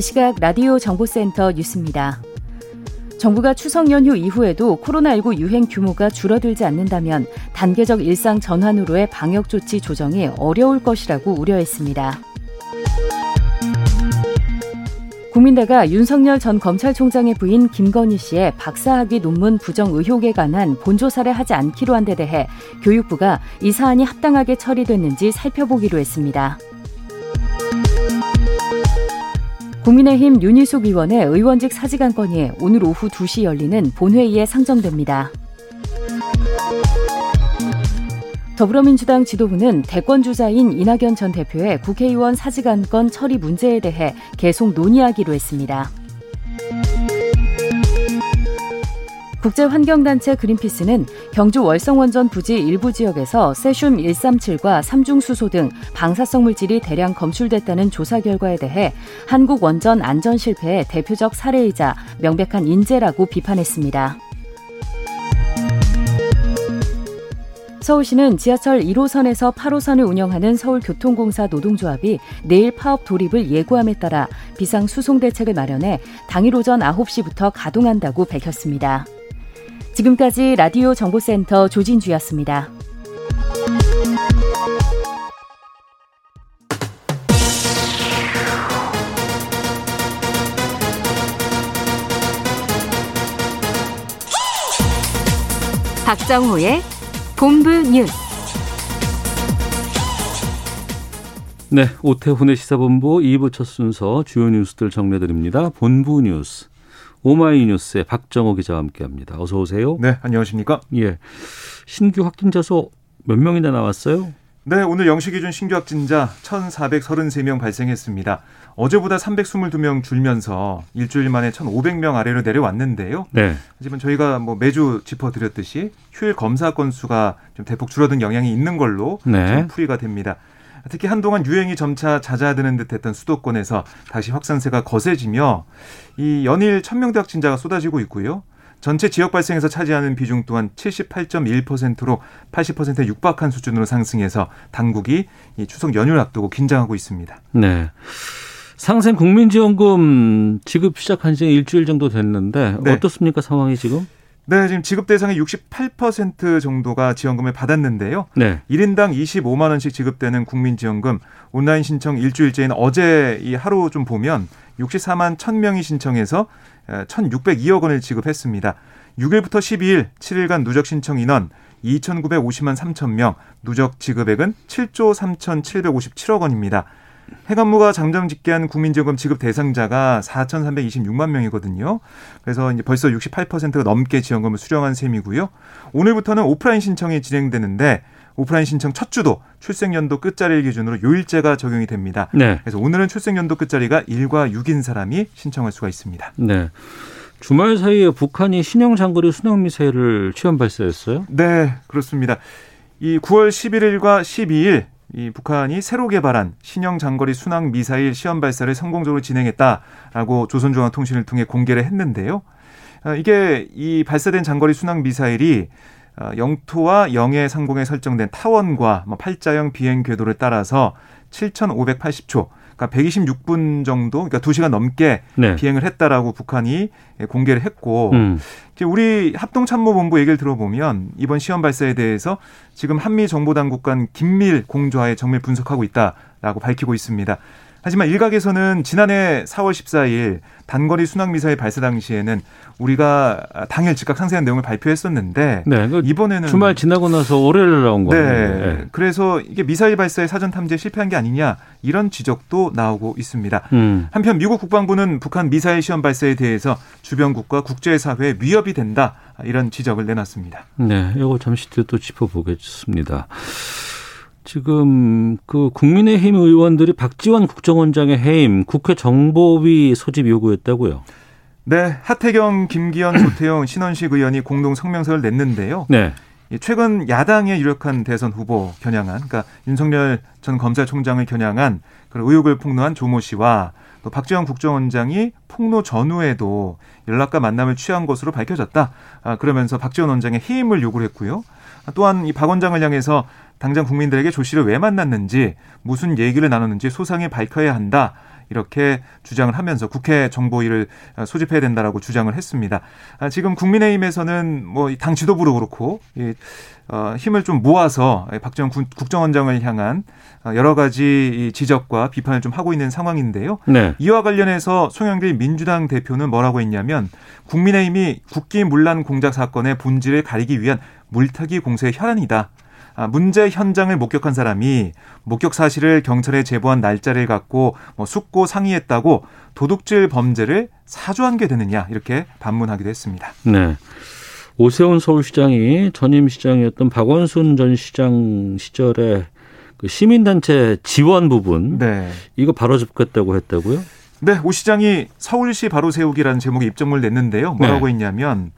이 시각 라디오 정보센터 뉴스입니다. 정부가 추석 연휴 이후에도 코로나19 유행 규모가 줄어들지 않는다면 단계적 일상 전환으로의 방역 조치 조정이 어려울 것이라고 우려했습니다. 국민대가 윤석열 전 검찰총장의 부인 김건희 씨의 박사학위 논문 부정 의혹에 관한 본조사를 하지 않기로 한 데 대해 교육부가 이 사안이 합당하게 처리됐는지 살펴보기로 했습니다. 국민의힘 윤희숙 의원의 의원직 사직안 건이 오늘 오후 2시 열리는 본회의에 상정됩니다. 더불어민주당 지도부는 대권 주자인 이낙연 전 대표의 국회의원 사직안 건 처리 문제에 대해 계속 논의하기로 했습니다. 국제환경단체 그린피스는 경주 월성원전 부지 일부 지역에서 세슘 137과 삼중수소 등 방사성 물질이 대량 검출됐다는 조사 결과에 대해 한국 원전 안전 실패의 대표적 사례이자 명백한 인재라고 비판했습니다. 서울시는 지하철 1호선에서 8호선을 운영하는 서울교통공사 노동조합이 내일 파업 돌입을 예고함에 따라 비상 수송 대책을 마련해 당일 오전 9시부터 가동한다고 밝혔습니다. 지금까지 라디오 정보센터 조진주였습니다. 박정호의 본부 뉴스. 네, 오태훈의 시사본부 2부 첫 순서 주요 뉴스들 정리드립니다. 본부 뉴스. 오마이뉴스의 박정호 기자와 함께합니다. 어서 오세요. 네, 안녕하십니까? 예, 신규 확진자 수 몇 명이나 나왔어요? 네, 오늘 영시 기준 신규 확진자 1,433명 발생했습니다. 어제보다 322명 줄면서 일주일 만에 1,500명 아래로 내려왔는데요. 네. 하지만 저희가 뭐 매주 짚어드렸듯이 휴일 검사 건수가 좀 대폭 줄어든 영향이 있는 걸로 네. 풀이가 됩니다. 특히 한동안 유행이 점차 잦아드는 듯했던 수도권에서 다시 확산세가 거세지며 이 연일 1,000명대 확진자가 쏟아지고 있고요. 전체 지역 발생에서 차지하는 비중 또한 78.1%로 80%에 육박한 수준으로 상승해서 당국이 이 추석 연휴를 앞두고 긴장하고 있습니다. 네. 상생 국민지원금 지급 시작한 지 일주일 정도 됐는데 네. 어떻습니까 상황이 지금? 네, 지금 지급 대상의 68% 정도가 지원금을 받았는데요. 네. 1인당 25만 원씩 지급되는 국민 지원금 온라인 신청 일주일째인 어제 이 하루 좀 보면 64만 1000명이 신청해서 1,602억 원을 지급했습니다. 6일부터 12일 7일간 누적 신청 인원 2,950만 3천 명, 누적 지급액은 7조 3,757억 원입니다. 해관무가 장정 집계한 국민지원금 지급 대상자가 4,326만 명이거든요. 그래서 이제 벌써 68%가 넘게 지원금을 수령한 셈이고요. 오늘부터는 오프라인 신청이 진행되는데 오프라인 신청 첫 주도 출생연도 끝자리를 기준으로 요일제가 적용이 됩니다. 네. 그래서 오늘은 출생연도 끝자리가 1과 6인 사람이 신청할 수가 있습니다. 네. 주말 사이에 북한이 신형 장거리 순항 미사일을 시험 발사했어요? 네, 그렇습니다. 이 9월 11일과 12일 이 북한이 새로 개발한 신형 장거리 순항 미사일 시험 발사를 성공적으로 진행했다라고 조선중앙통신을 통해 공개를 했는데요. 아, 이게 이 발사된 장거리 순항 미사일이 어, 영토와 영해 상공에 설정된 타원과 뭐 팔자형 비행 궤도를 따라서 7,580초, 그러니까 126분 정도, 그러니까 2시간 넘게 네. 비행을 했다라고 북한이 공개를 했고, 음. 이제 우리 합동참모본부 얘기를 들어보면 이번 시험 발사에 대해서 지금 한미 정보당국 간 긴밀 공조하에 정밀 분석하고 있다라고 밝히고 있습니다. 하지만 일각에서는 지난해 4월 14일 단거리 순항 미사일 발사 당시에는 우리가 당일 즉각 상세한 내용을 발표했었는데 네. 그 이번에는 주말 지나고 나서 월요일 나온 네. 거예요. 그래서 이게 미사일 발사의 사전 탐지에 실패한 게 아니냐 이런 지적도 나오고 있습니다. 음. 한편 미국 국방부는 북한 미사일 시험 발사에 대해서 주변국과 국제사회에 위협이 된다 이런 지적을 내놨습니다. 네, 이거 잠시 뒤에 또 짚어보겠습니다. 지금 그 국민의힘 의원들이 박지원 국정원장의 해임, 국회 정보위 소집 요구했다고요. 네, 하태경, 김기현, 조태용, 신원식 의원이 공동 성명서를 냈는데요. 네. 최근 야당의 유력한 대선 후보 겨냥한, 그러니까 윤석열 전 검찰총장을 겨냥한 그런 의혹을 폭로한 조모 씨와 또 박지원 국정원장이 폭로 전후에도 연락과 만남을 취한 것으로 밝혀졌다. 아, 그러면서 박지원 원장의 해임을 요구를 했고요. 또한 이 박 원장을 향해서 당장 국민들에게 조 씨를 왜 만났는지 무슨 얘기를 나눴는지 소상히 밝혀야 한다. 이렇게 주장을 하면서 국회 정보위를 소집해야 된다라고 주장을 했습니다. 아, 지금 국민의힘에서는 뭐 당 지도부로 그렇고 어, 힘을 좀 모아서 박지원 국정원장을 향한 여러 가지 지적과 비판을 좀 하고 있는 상황인데요. 네. 이와 관련해서 송영길 민주당 대표는 뭐라고 했냐면 국민의힘이 국기 문란 공작 사건의 본질을 가리기 위한 물타기 공세의 혈안이다. 아, 문제 현장을 목격한 사람이 목격 사실을 경찰에 제보한 날짜를 갖고 뭐 숙고 상의했다고 도둑질 범죄를 사주한 게 되느냐 이렇게 반문하기도 했습니다. 네. 오세훈 서울시장이 전임 시장이었던 박원순 전 시장 시절에 그 시민단체 지원 부분 네. 이거 바로 잡겠다고 했다고요? 네, 오 시장이 서울시 바로 세우기라는 제목의 입장문을 냈는데요. 뭐라고 네. 했냐면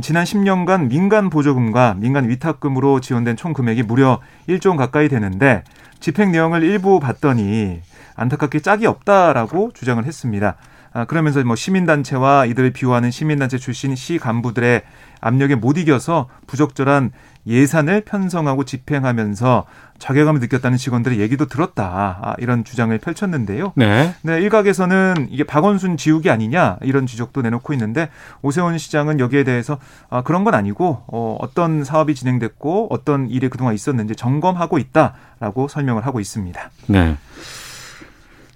지난 10년간 민간 보조금과 민간 위탁금으로 지원된 총 금액이 무려 1조 원 가까이 되는데 집행 내용을 일부 봤더니 안타깝게 짝이 없다라고 주장을 했습니다. 아, 그러면서 뭐 시민단체와 이들을 비호하는 시민단체 출신 시 간부들의 압력에 못 이겨서 부적절한 예산을 편성하고 집행하면서 자괴감을 느꼈다는 직원들의 얘기도 들었다. 아, 이런 주장을 펼쳤는데요. 네. 네. 일각에서는 이게 박원순 지우기 아니냐 이런 지적도 내놓고 있는데 오세훈 시장은 여기에 대해서 아, 그런 건 아니고 어, 어떤 사업이 진행됐고 어떤 일이 그동안 있었는지 점검하고 있다라고 설명을 하고 있습니다. 네.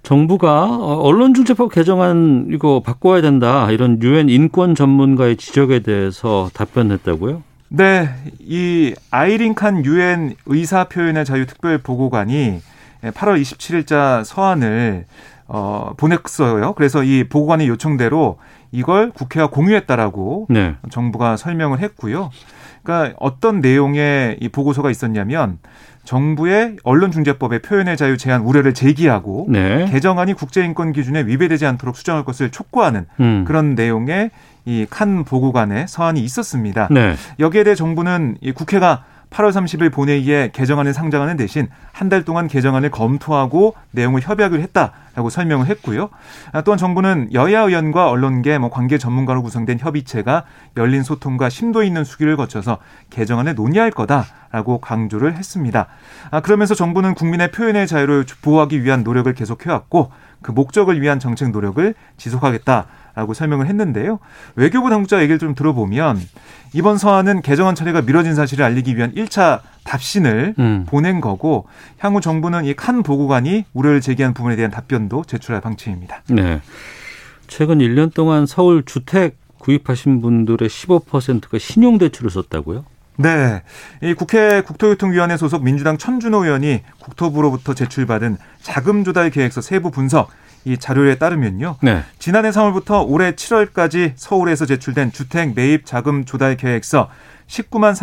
정부가 언론중재법 개정안 이거 바꿔야 된다 이런 유엔 인권 전문가의 지적에 대해서 답변했다고요? 네, 이 아이린 칸 유엔 의사 표현의 자유 특별 보고관이 8월 27일자 서한을 어, 보냈어요. 그래서 이 보고관의 요청대로 이걸 국회와 공유했다라고 네. 정부가 설명을 했고요. 그러니까 어떤 내용의 이 보고서가 있었냐면 정부의 언론중재법의 표현의 자유 제한 우려를 제기하고 네. 개정안이 국제인권 기준에 위배되지 않도록 수정할 것을 촉구하는 음. 그런 내용의 이 칸 보고관의 서한이 있었습니다. 네. 여기에 대해 정부는 이 국회가 8월 30일 본회의에 개정안을 상정하는 대신 한 달 동안 개정안을 검토하고 내용을 협의하기로 했다라고 설명을 했고요. 아, 또한 정부는 여야 의원과 언론계, 뭐 관계 전문가로 구성된 협의체가 열린 소통과 심도 있는 수기를 거쳐서 개정안을 논의할 거다라고 강조를 했습니다. 아, 그러면서 정부는 국민의 표현의 자유를 보호하기 위한 노력을 계속해왔고 그 목적을 위한 정책 노력을 지속하겠다. 라고 설명을 했는데요. 외교부 당국자 얘기를 좀 들어보면 이번 서한은 개정안 처리가 미뤄진 사실을 알리기 위한 1차 답신을 음. 보낸 거고 향후 정부는 이 칸 보고관이 우려를 제기한 부분에 대한 답변도 제출할 방침입니다. 네. 최근 1년 동안 서울 주택 구입하신 분들의 15%가 신용대출을 썼다고요? 네. 이 국회 국토교통위원회 소속 민주당 천준호 의원이 국토부로부터 제출받은 자금 조달 계획서 세부 분석 이 자료에 따르면요. 네. 지난해 3월부터 올해 7월까지 서울에서 제출된 주택 매입 자금 조달 계획서 19만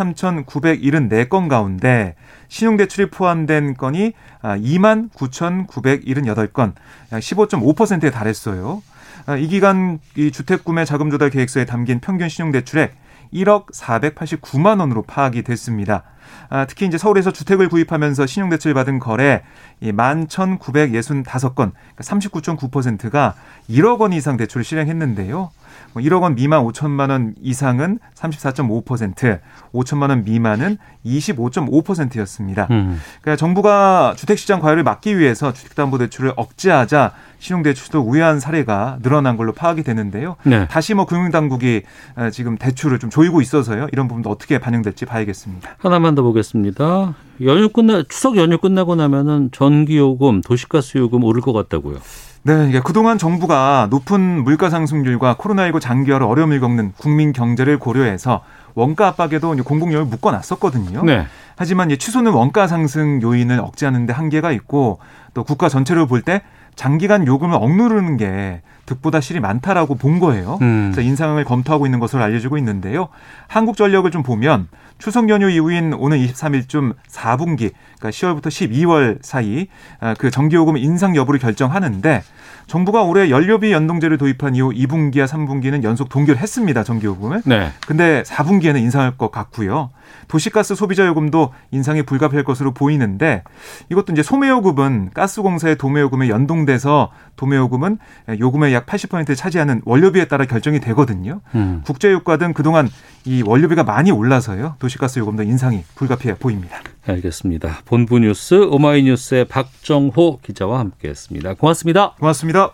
3,974건 가운데 신용대출이 포함된 건이 2만 9,978건, 약 15.5%에 달했어요. 아, 이 기간 이 주택 구매 자금 조달 계획서에 담긴 평균 신용대출액 1억 489만 원으로 파악이 됐습니다. 아, 특히 이제 서울에서 주택을 구입하면서 신용대출 받은 거래 이 11,965건, 그러니까 39.9%가 1억 원 이상 대출을 실행했는데요. 뭐 1억 원 미만 5천만 원 이상은 34.5%, 5천만 원 미만은 25.5%였습니다. 음. 그러니까 정부가 주택시장 과열을 막기 위해서 주택담보대출을 억제하자 신용대출도 우회한 사례가 늘어난 걸로 파악이 되는데요. 네. 다시 뭐 금융당국이 어, 지금 대출을 좀 조이고 있어서요. 이런 부분도 어떻게 반영될지 봐야겠습니다. 하나만 더 보겠습니다. 연휴 끝나 추석 연휴 끝나고 나면은 전기요금, 도시가스 요금 오를 것 같다고요. 네, 이게 그동안 정부가 높은 물가 상승률과 코로나19 장기화로 어려움을 겪는 국민 경제를 고려해서 원가 압박에도 공공요금을 묶어놨었거든요. 네. 하지만 취소는 원가 상승 요인을 억제하는 데 한계가 있고 또 국가 전체를 볼 때 장기간 요금을 억누르는 게 득보다 실이 많다라고 본 거예요. 음. 그래서 인상을 검토하고 있는 것으로 알려지고 있는데요. 한국전력을 좀 보면 추석 연휴 이후인 오는 23일쯤 4분기, 그러니까 10월부터 12월 사이 아, 그 전기요금 인상 여부를 결정하는데 정부가 올해 연료비 연동제를 도입한 이후 2분기와 3분기는 연속 동결했습니다. 전기요금을. 네. 근데 4분기에는 인상할 것 같고요. 도시가스 소비자 요금도 인상이 불가피할 것으로 보이는데 이것도 이제 소매요금은 가스공사의 도매요금에 연동돼서 도매요금은 요금의 약 80%를 차지하는 원료비에 따라 결정이 되거든요. 음. 국제유가 등 그동안 이 원료비가 많이 올라서요. 도시가스 요금도 인상이 불가피해 보입니다. 알겠습니다. 본부 뉴스 오마이뉴스의 박정호 기자와 함께했습니다. 고맙습니다. 고맙습니다.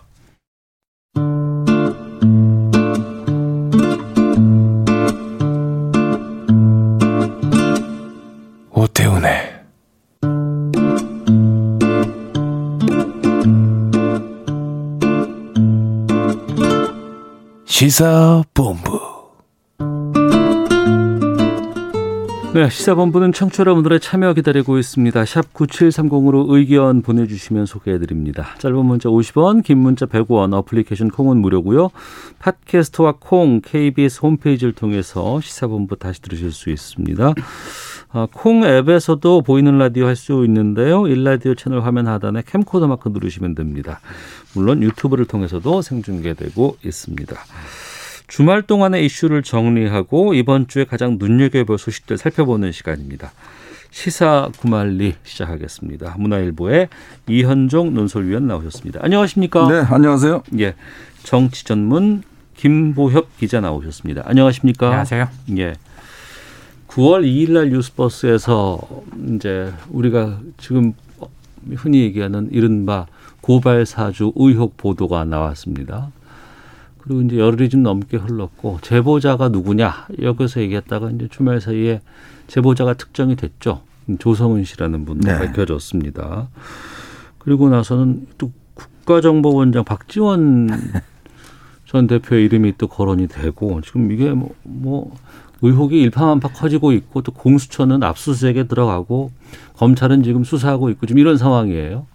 오태훈의 시사본부 네, 시사본부는 청취자 여러분들의 참여 기다리고 있습니다. 샵 9730으로 의견 보내주시면 소개해드립니다. 짧은 문자 50원, 긴 문자 100원, 어플리케이션 콩은 무료고요. 팟캐스트와 콩, KBS 홈페이지를 통해서 시사본부 다시 들으실 수 있습니다. 아, 콩 앱에서도 보이는 라디오 할 수 있는데요. 일라디오 채널 화면 하단에 캠코더 마크 누르시면 됩니다. 물론 유튜브를 통해서도 생중계되고 있습니다. 주말 동안의 이슈를 정리하고 이번 주에 가장 눈여겨볼 소식들 살펴보는 시간입니다. 시사 구말리 시작하겠습니다. 문화일보의 이현종 논설위원 나오셨습니다. 안녕하십니까? 네, 안녕하세요. 예, 정치 전문 김보협 기자 나오셨습니다. 안녕하십니까? 안녕하세요. 예. 9월 2일 날 뉴스버스에서 이제 우리가 지금 흔히 얘기하는 이른바 고발 사주 의혹 보도가 나왔습니다. 그리고 이제 열흘이 좀 넘게 흘렀고 제보자가 누구냐 여기서 얘기했다가 이제 주말 사이에 제보자가 특정이 됐죠. 조성은 씨라는 분 네. 밝혀졌습니다. 그리고 나서는 또 국가정보원장 박지원 전 대표의 이름이 또 거론이 되고 지금 이게 뭐, 뭐 의혹이 일파만파 커지고 있고 또 공수처는 압수수색에 들어가고 검찰은 지금 수사하고 있고 지금 이런 상황이에요.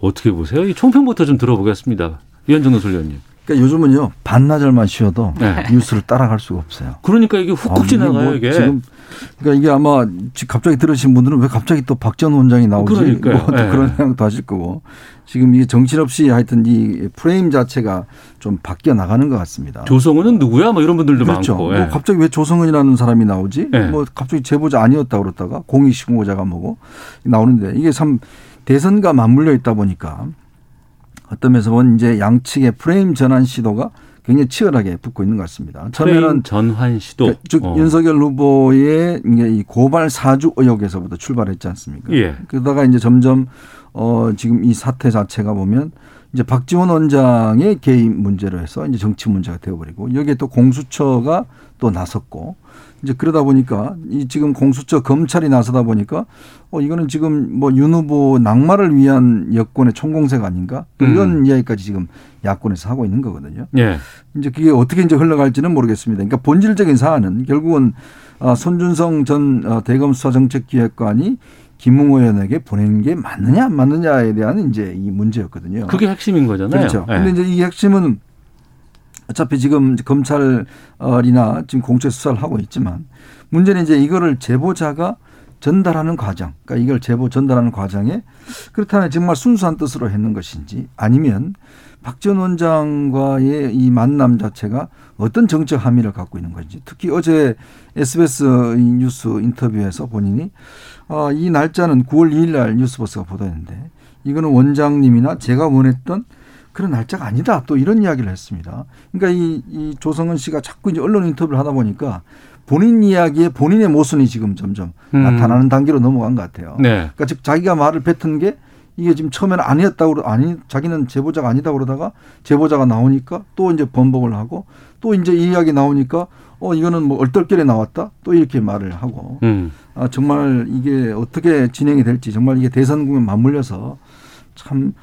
어떻게 보세요? 이 총평부터 좀 들어보겠습니다. 이현정 노설위원님. 그러니까 요즘은요 반나절만 쉬어도 네. 뉴스를 따라갈 수가 없어요. 그러니까 이게 훅훅 아, 지나가요 뭐 이게. 지금 그러니까 이게 아마 갑자기 들으신 분들은 왜 갑자기 또 박전 원장이 나오지? 그러니까요. 뭐 네. 그런 생각도 하실 거고 지금 이게 정신없이 하여튼 이 프레임 자체가 좀 바뀌어 나가는 것 같습니다. 조성은은 누구야? 뭐 이런 분들도 그렇죠. 많고. 뭐 예. 갑자기 왜 조성은이라는 사람이 나오지? 예. 뭐 갑자기 제보자 아니었다 그러다가 공익신고자가 뭐고 나오는데 이게 참 대선과 맞물려 있다 보니까 어떤 면에서 보면 이제 양측의 프레임 전환 시도가 굉장히 치열하게 붙고 있는 것 같습니다. 처음에는 전환 시도 그러니까 즉 어. 윤석열 후보의 이 고발 사주 의혹에서부터 출발했지 않습니까? 예. 그러다가 이제 점점 어 지금 이 사태 자체가 보면 이제 박지원 원장의 개인 문제로 해서 이제 정치 문제가 되어버리고 여기에 또 공수처가 또 나섰고 이제 그러다 보니까 이 지금 공수처 검찰이 나서다 보니까 어 이거는 지금 뭐 윤 후보 낙마를 위한 여권의 총공색 아닌가 이런 음. 이야기까지 지금 야권에서 하고 있는 거거든요. 예. 이제 그게 어떻게 이제 흘러갈지는 모르겠습니다. 그러니까 본질적인 사안은 결국은 아, 손준성 전 어, 대검 수사정책기획관이 김웅호 의원에게 보낸 게 맞느냐 안 맞느냐에 대한 이제 이 문제였거든요. 그게 핵심인 거잖아요. 그렇죠. 네. 근데 이제 이 핵심은 어차피 지금 검찰이나 지금 공채 수사를 하고 있지만 문제는 이제 이거를 제보자가 전달하는 과정, 그러니까 이걸 제보 전달하는 과정에 그렇다면 정말 순수한 뜻으로 했는 것인지 아니면 박지원 원장과의 이 만남 자체가 어떤 정책 함의를 갖고 있는 건지 특히 어제 SBS 뉴스 인터뷰에서 본인이 아, 이 날짜는 9월 2일 날 뉴스버스가 보도했는데 이거는 원장님이나 제가 원했던 그런 날짜가 아니다. 또 이런 이야기를 했습니다. 그러니까 이, 이 조성은 씨가 자꾸 이제 언론 인터뷰를 하다 보니까 본인 이야기에 본인의 모순이 지금 점점 음. 나타나는 단계로 넘어간 것 같아요. 네. 그러니까 즉 자기가 말을 뱉은 게 이게 지금 처음에는 아니었다고 아니 자기는 제보자가 아니다 그러다가 제보자가 나오니까 또 이제 번복을 하고 또 이제 이 이야기 나오니까 어 이거는 뭐 얼떨결에 나왔다 또 이렇게 말을 하고 음. 아 정말 이게 어떻게 진행이 될지 정말 이게 대선 국면 맞물려서 참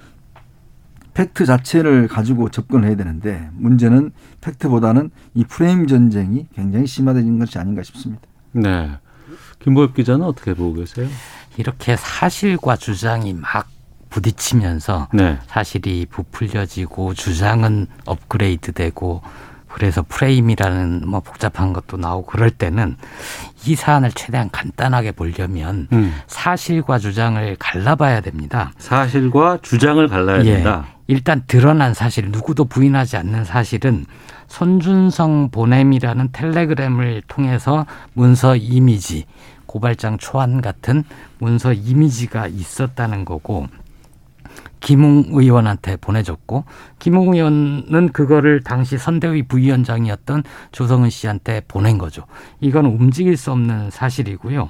팩트 자체를 가지고 접근을 해야 되는데 문제는 팩트보다는 이 프레임 전쟁이 굉장히 심화되는 것이 아닌가 싶습니다. 네. 김보엽 기자는 어떻게 보고 계세요? 이렇게 사실과 주장이 막 부딪히면서 네. 사실이 부풀려지고 주장은 업그레이드되고 그래서 프레임이라는 뭐 복잡한 것도 나오고 그럴 때는 이 사안을 최대한 간단하게 보려면 음. 사실과 주장을 갈라봐야 됩니다. 사실과 주장을 갈라야 예. 된다. 일단 드러난 사실, 누구도 부인하지 않는 사실은 손준성 보냄이라는 텔레그램을 통해서 문서 이미지, 고발장 초안 같은 문서 이미지가 있었다는 거고, 김웅 의원한테 보내줬고, 김웅 의원은 그거를 당시 선대위 부위원장이었던 조성은 씨한테 보낸 거죠. 이건 움직일 수 없는 사실이고요.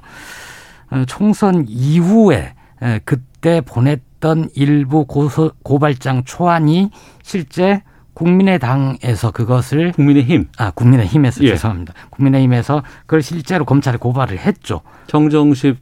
어, 총선 이후에 에, 그때 보냈던 일부 고소, 고발장 초안이 실제 국민의당에서 그것을 국민의힘 아 국민의힘에서 예. 죄송합니다. 국민의힘에서 그걸 실제로 검찰에 고발을 했죠. 정정식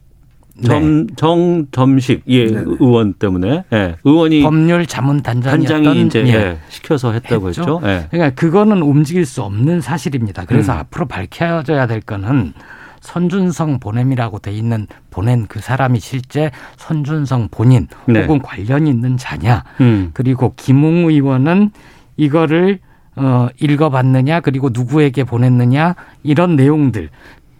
점, 정점식 예 네, 네. 의원 때문에 예. 의원이 법률 자문 단장이었던 단장이 이제 예. 예, 시켜서 했다고 했죠. 했죠. 예. 그러니까 그거는 움직일 수 없는 사실입니다. 그래서 음. 앞으로 밝혀져야 될 거는 손준성 보냄이라고 돼 있는 보낸 그 사람이 실제 손준성 본인 네. 혹은 관련이 있는 자냐. 음. 그리고 김웅 의원은 이거를 어 읽어봤느냐 그리고 누구에게 보냈느냐 이런 내용들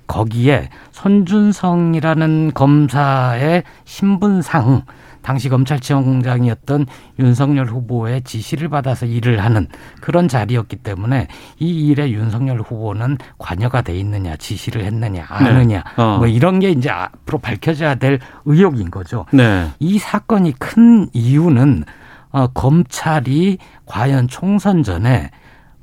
거기에 손준성이라는 검사의 신분상 당시 검찰청장이었던 윤석열 후보의 지시를 받아서 일을 하는 그런 자리였기 때문에 이 일에 윤석열 후보는 관여가 돼 있느냐 지시를 했느냐 아느냐 어. 뭐 이런 게 이제 앞으로 밝혀져야 될 의혹인 거죠. 네. 이 사건이 큰 이유는 어, 검찰이 과연 총선 전에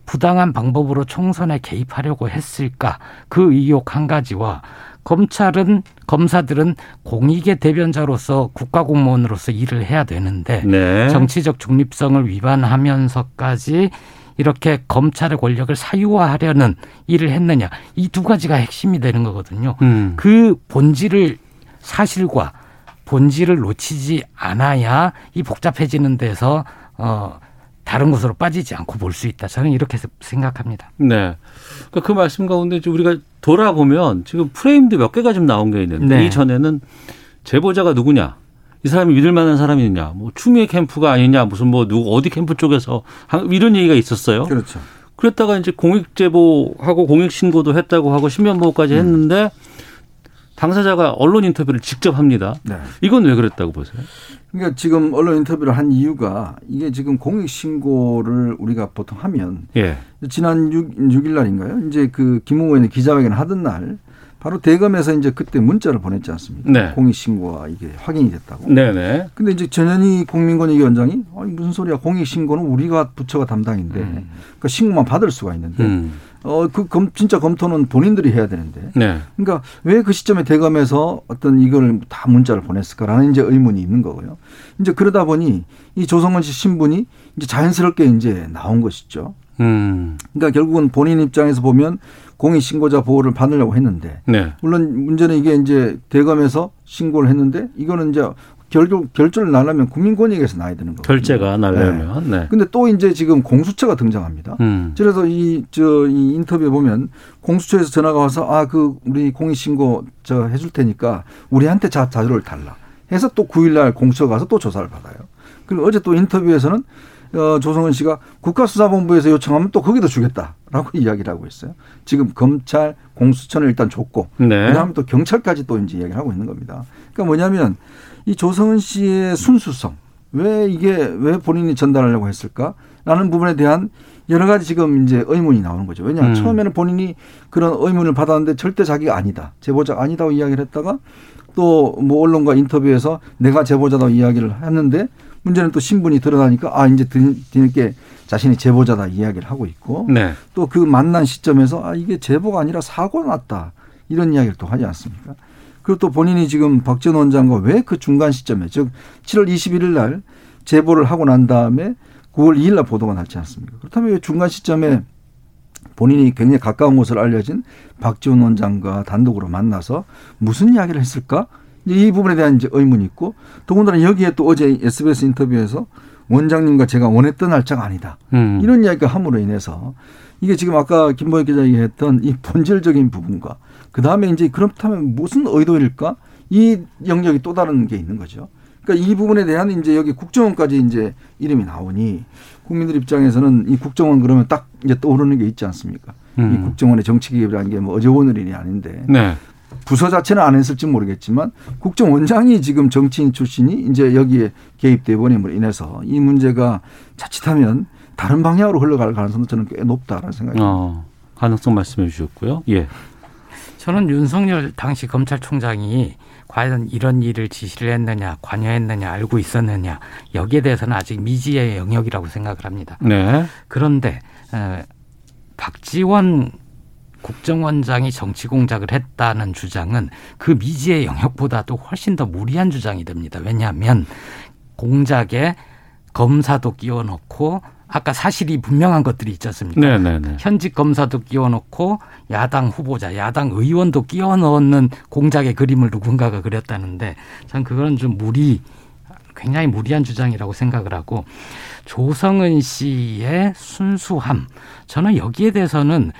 부당한 방법으로 총선에 개입하려고 했을까 그 의혹 한 가지와 검찰은 검사들은 공익의 대변자로서 국가공무원으로서 일을 해야 되는데 네. 정치적 중립성을 위반하면서까지 이렇게 검찰의 권력을 사유화하려는 일을 했느냐 이 두 가지가 핵심이 되는 거거든요. 음. 그 본질을 사실과 본질을 놓치지 않아야 이 복잡해지는 데서 어 다른 곳으로 빠지지 않고 볼 수 있다. 저는 이렇게 생각합니다. 네. 그러니까 그 말씀 가운데 이제 우리가 돌아보면 지금 프레임도 몇 개가 좀 나온 게 있는데 네. 이전에는 제보자가 누구냐? 이 사람이 믿을 만한 사람이냐? 뭐 추미애 캠프가 아니냐? 무슨 뭐 누구 어디 캠프 쪽에서 한- 이런 얘기가 있었어요. 그렇죠. 그랬다가 이제 공익 제보하고 공익 신고도 했다고 하고 신변 보호까지 음. 했는데 당사자가 언론 인터뷰를 직접 합니다. 네. 이건 왜 그랬다고 보세요? 그러니까 지금 언론 인터뷰를 한 이유가 이게 지금 공익 신고를 우리가 보통 하면 예. 지난 6, 6일 날인가요? 이제 그 김웅 의원이 기자회견을 하던 날 바로 대검에서 이제 그때 문자를 보냈지 않습니까? 네. 공익 신고가 이게 확인이 됐다고. 네네. 근데 이제 전현희 국민권익위 원장이 아니 무슨 소리야 공익 신고는 우리가 부처가 담당인데 음. 그러니까 신고만 받을 수가 있는데 음. 어 그 검 진짜 검토는 본인들이 해야 되는데 네. 그러니까 왜 그 시점에 대검에서 어떤 이걸 다 문자를 보냈을까라는 이제 의문이 있는 거고요. 이제 그러다 보니 이 조성원 씨 신분이 이제 자연스럽게 이제 나온 것이죠. 음. 그러니까 결국은 본인 입장에서 보면 공익 신고자 보호를 받으려고 했는데 네. 물론 문제는 이게 이제 대검에서 신고를 했는데 이거는 이제 결국 결정을 나려면 국민권익에서 나야 되는 거예요. 결제가 나려면 네. 근데 또 이제 지금 공수처가 등장합니다. 음. 그래서 이저이 인터뷰에 보면 공수처에서 전화가 와서 아 그 우리 공익 신고 저 해줄 테니까 우리한테 자 자료를 달라. 해서 또 9일날 공수처 가서 또 조사를 받아요. 그리고 어제 또 인터뷰에서는 어, 조성은 씨가 국가수사본부에서 요청하면 또 거기도 주겠다라고 이야기를 하고 있어요. 지금 검찰 공수처는 일단 줬고 네. 그다음에 또 경찰까지 또 이제 이야기를 하고 있는 겁니다. 그러니까 뭐냐면 이 조성은 씨의 순수성 왜 이게 왜 본인이 전달하려고 했을까 라는 부분에 대한 여러 가지 지금 이제 의문이 나오는 거죠. 왜냐 음. 처음에는 본인이 그런 의문을 받았는데 절대 자기가 아니다 제보자 아니다고 이야기를 했다가 또 뭐 언론과 인터뷰에서 내가 제보자다고 이야기를 했는데 문제는 또 신분이 드러나니까 아 이제 뒤- 뒤늦게 자신이 제보자다 이야기를 하고 있고 네. 또그 만난 시점에서 아 이게 제보가 아니라 사고가 났다 이런 이야기를 또 하지 않습니까? 그리고 또 본인이 지금 박지원 원장과 왜 그 중간 시점에 즉 7월 21일 날 제보를 하고 난 다음에 9월 2일 날 보도가 났지 않습니까? 그렇다면 왜 중간 시점에 본인이 굉장히 가까운 곳을 알려진 박지원 원장과 단독으로 만나서 무슨 이야기를 했을까? 이 부분에 대한 이제 의문이 있고 더군다나 여기에 또 어제 SBS 인터뷰에서 원장님과 제가 원했던 날짜가 아니다. 음. 이런 이야기가 함으로 인해서 이게 지금 아까 김보영 기자 얘기했던 이 본질적인 부분과 그 다음에 이제 그렇다면 무슨 의도일까? 이 영역이 또 다른 게 있는 거죠. 그러니까 이 부분에 대한 이제 여기 국정원까지 이제 이름이 나오니 국민들 입장에서는 이 국정원 그러면 딱 이제 떠오르는 게 있지 않습니까? 음. 이 국정원의 정치 개입이라는 게 뭐 어제 오늘 일이 아닌데 네. 부서 자체는 안 했을지 모르겠지만 국정원장이 지금 정치인 출신이 이제 여기에 개입돼 버림으로 인해서 이 문제가 자칫하면 다른 방향으로 흘러갈 가능성도 저는 꽤 높다라는 생각이 듭니다. 어, 가능성 말씀해 주셨고요. 예. 저는 윤석열 당시 검찰총장이 과연 이런 일을 지시를 했느냐, 관여했느냐, 알고 있었느냐 여기에 대해서는 아직 미지의 영역이라고 생각을 합니다. 네. 그런데 에, 박지원 국정원장이 정치 공작을 했다는 주장은 그 미지의 영역보다도 훨씬 더 무리한 주장이 됩니다. 왜냐하면 공작에 검사도 끼워 넣고 아까 사실이 분명한 것들이 있지 않습니까? 네, 네, 네. 현직 검사도 끼워 넣고 야당 후보자, 야당 의원도 끼워 넣는 공작의 그림을 누군가가 그렸다는데 전 그건 좀 무리 굉장히 무리한 주장이라고 생각을 하고 조성은 씨의 순수함 저는 여기에 대해서는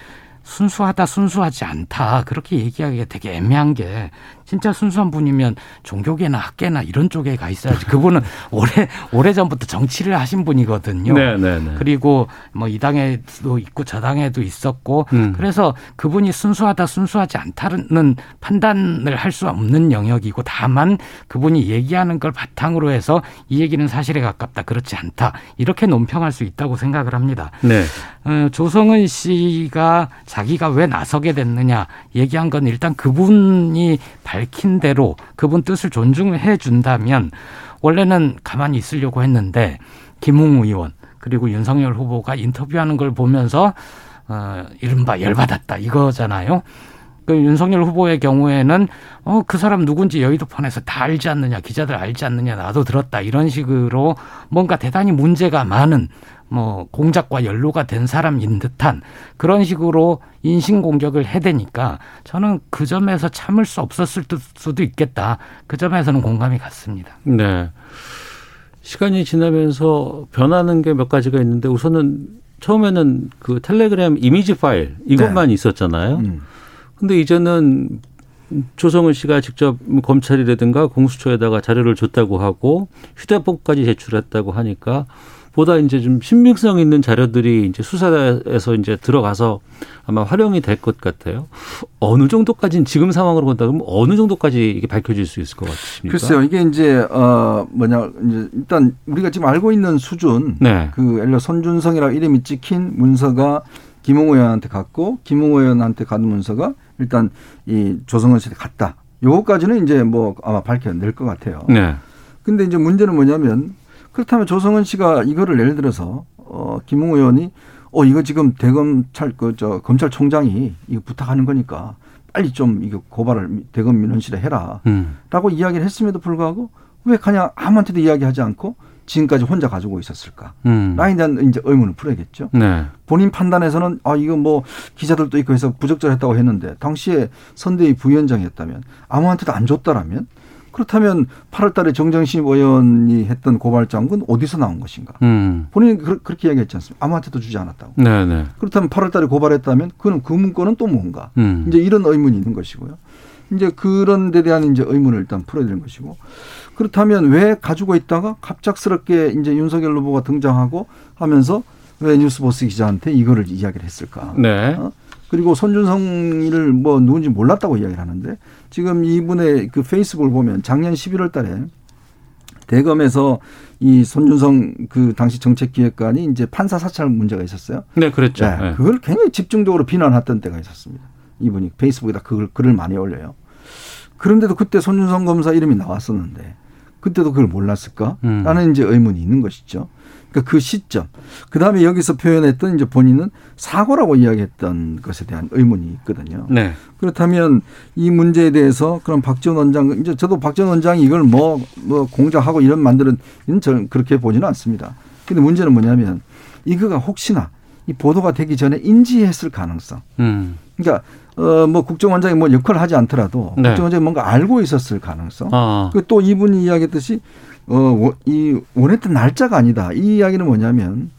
순수하다 순수하지 않다 그렇게 얘기하기가 되게 애매한 게 진짜 순수한 분이면 종교계나 학계나 이런 쪽에 가 있어야지 그분은 오래 오래 전부터 정치를 하신 분이거든요. 네, 네, 네. 그리고 뭐 이 당에도 있고 저 당에도 있었고 음. 그래서 그분이 순수하다 순수하지 않다는 판단을 할 수 없는 영역이고 다만 그분이 얘기하는 걸 바탕으로 해서 이 얘기는 사실에 가깝다 그렇지 않다 이렇게 논평할 수 있다고 생각을 합니다. 네. 어, 조성은 씨가 자기가 왜 나서게 됐느냐 얘기한 건 일단 그분이 밝힌 대로 그분 뜻을 존중해 준다면 원래는 가만히 있으려고 했는데 김웅 의원 그리고 윤석열 후보가 인터뷰하는 걸 보면서 어, 이른바 열받았다 이거잖아요. 그 윤석열 후보의 경우에는 어 그 사람 누군지 여의도판에서 다 알지 않느냐 기자들 알지 않느냐 나도 들었다 이런 식으로 뭔가 대단히 문제가 많은 뭐 공작과 연루가 된 사람인 듯한 그런 식으로 인신 공격을 해대니까 저는 그 점에서 참을 수 없었을 수도 있겠다 그 점에서는 공감이 갔습니다. 네. 시간이 지나면서 변하는 게 몇 가지가 있는데 우선은 처음에는 그 텔레그램 이미지 파일 이것만 있었잖아요. 음. 근데 이제는 조성은 씨가 직접 검찰이라든가 공수처에다가 자료를 줬다고 하고 휴대폰까지 제출했다고 하니까 보다 이제 좀 신빙성 있는 자료들이 이제 수사에서 이제 들어가서 아마 활용이 될 것 같아요. 어느 정도까지는 지금 상황으로 본다 그러면 어느 정도까지 이게 밝혀질 수 있을 것 같습니까? 글쎄요, 이게 이제 어 뭐냐 이제 일단 우리가 지금 알고 있는 수준, 네. 그 예를 들어 손준성이라고 이름이 찍힌 문서가 김웅 의원한테 갔고 김웅 의원한테 간 문서가 일단 이 조성은 씨한테 갔다. 요거까지는 이제 뭐 아마 밝혀낼 것 같아요. 네. 근데 이제 문제는 뭐냐면 그렇다면 조성은 씨가 이거를 예를 들어서 어 김웅 의원이 어 이거 지금 대검찰 그 저 검찰총장이 이거 부탁하는 거니까 빨리 좀 이거 고발을 대검 민원실에 해라. 음. 라고 이야기를 했음에도 불구하고 왜 그냥 아무한테도 이야기하지 않고 지금까지 혼자 가지고 있었을까? 음. 라에 대한 이제 의문을 풀어야겠죠. 네. 본인 판단에서는 아 이거 뭐 기자들도 있고 해서 부적절했다고 했는데 당시에 선대위 부위원장이었다면 아무한테도 안 줬다라면 그렇다면 8월 달에 정정심 의원이 했던 고발장은 어디서 나온 것인가? 음. 본인이 그- 그렇게 이야기했지 않습니까? 아무한테도 주지 않았다고. 네, 네. 그렇다면 8월 달에 고발했다면 그는 그 문건은 또 뭔가? 음. 이제 이런 의문이 있는 것이고요. 이제 그런 데 대한 이제 의문을 일단 풀어야 되는 것이고 그렇다면 왜 가지고 있다가 갑작스럽게 이제 윤석열 후보가 등장하고 하면서 왜 뉴스버스 기자한테 이거를 이야기를 했을까? 네. 어? 그리고 손준성이를 뭐 누군지 몰랐다고 이야기를 하는데 지금 이분의 그 페이스북을 보면 작년 11월 달에 대검에서 이 손준성 그 당시 정책기획관이 이제 판사 사찰 문제가 있었어요. 네, 그랬죠. 네, 네. 그걸 굉장히 집중적으로 비난했던 때가 있었습니다. 이분이 페이스북에다 그걸 글을 많이 올려요. 그런데도 그때 손준성 검사 이름이 나왔었는데 그때도 그걸 몰랐을까? 음. 라는 이제 의문이 있는 것이죠. 그러니까 그 시점. 그 다음에 여기서 표현했던 이제 본인은 사고라고 이야기했던 것에 대한 의문이 있거든요. 네. 그렇다면 이 문제에 대해서 그럼 박지원 원장, 이제 저도 박지원 원장이 이걸 뭐, 뭐 공작하고 이런 만드는, 저는 그렇게 보지는 않습니다. 근데 문제는 뭐냐면 이거가 혹시나 이 보도가 되기 전에 인지했을 가능성. 음. 그러니까 어뭐 국정원장이 뭐 역할을 하지 않더라도 네. 국정원장이 뭔가 알고 있었을 가능성. 아. 그또 이분이 이야기했듯이 어 이 원했던 날짜가 아니다. 이 이야기는 뭐냐면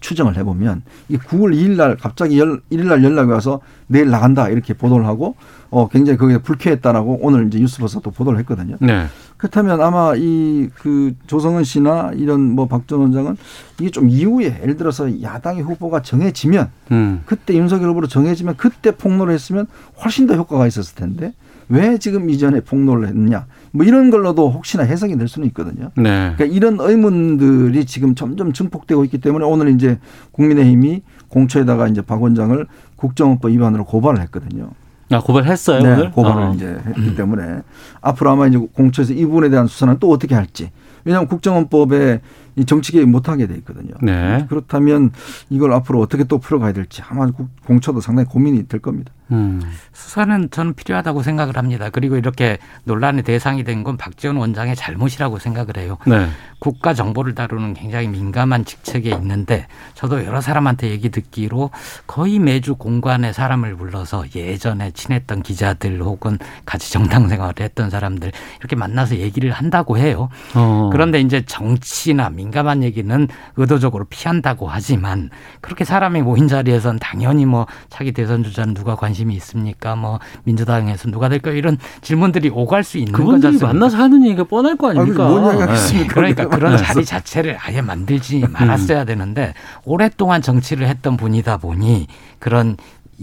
추정을 해보면 이 9월 2일 날 갑자기 열, 1일 날 연락이 와서 내일 나간다 이렇게 보도를 하고 어 굉장히 거기에 불쾌했다라고 오늘 이제 뉴스버스가 또 보도를 했거든요. 네. 그렇다면 아마 이 그 조성은 씨나 이런 뭐 박 전 원장은 이게 좀 이후에 예를 들어서 야당의 후보가 정해지면 음. 그때 윤석열 후보로 정해지면 그때 폭로를 했으면 훨씬 더 효과가 있었을 텐데 왜 지금 이전에 폭로를 했느냐 뭐 이런 걸로도 혹시나 해석이 될 수는 있거든요. 네. 그러니까 이런 의문들이 지금 점점 증폭되고 있기 때문에 오늘 이제 국민의힘이 공처에다가 이제 박 원장을 국정원법 위반으로 고발을 했거든요. 아, 고발했어요, 네, 오늘? 고발을 어. 이제 했기 때문에 앞으로 아마 이제 공처에서 이 부분에 대한 수사는 또 어떻게 할지. 왜냐하면 국정원법에 이 정치 개입 못하게 돼 있거든요. 네. 그렇다면 이걸 앞으로 어떻게 또 풀어가야 될지 아마 국- 공처도 상당히 고민이 될 겁니다. 음. 수사는 저는 필요하다고 생각을 합니다. 그리고 이렇게 논란의 대상이 된 건 박지원 원장의 잘못이라고 생각을 해요. 네. 국가 정보를 다루는 굉장히 민감한 직책에 있는데 저도 여러 사람한테 얘기 듣기로 거의 매주 공관에 사람을 불러서 예전에 친했던 기자들 혹은 같이 정당 생활을 했던 사람들 이렇게 만나서 얘기를 한다고 해요. 어. 그런데 이제 정치나 민 감한 얘기는 의도적으로 피한다고 하지만 그렇게 사람이 모인 자리에선 당연히 뭐 차기 대선 주자는 누가 관심이 있습니까? 뭐 민주당에서 누가 될까요? 이런 질문들이 오갈 수 있는 않습니까? 만나서 하는 얘기가 뻔할 거 아닙니까? 아, 뭔 이야기가 네. 있습니까? 그러니까 그런. 자리 자체를 아예 만들지 말았어야 되는데 오랫동안 정치를 했던 분이다 보니 그런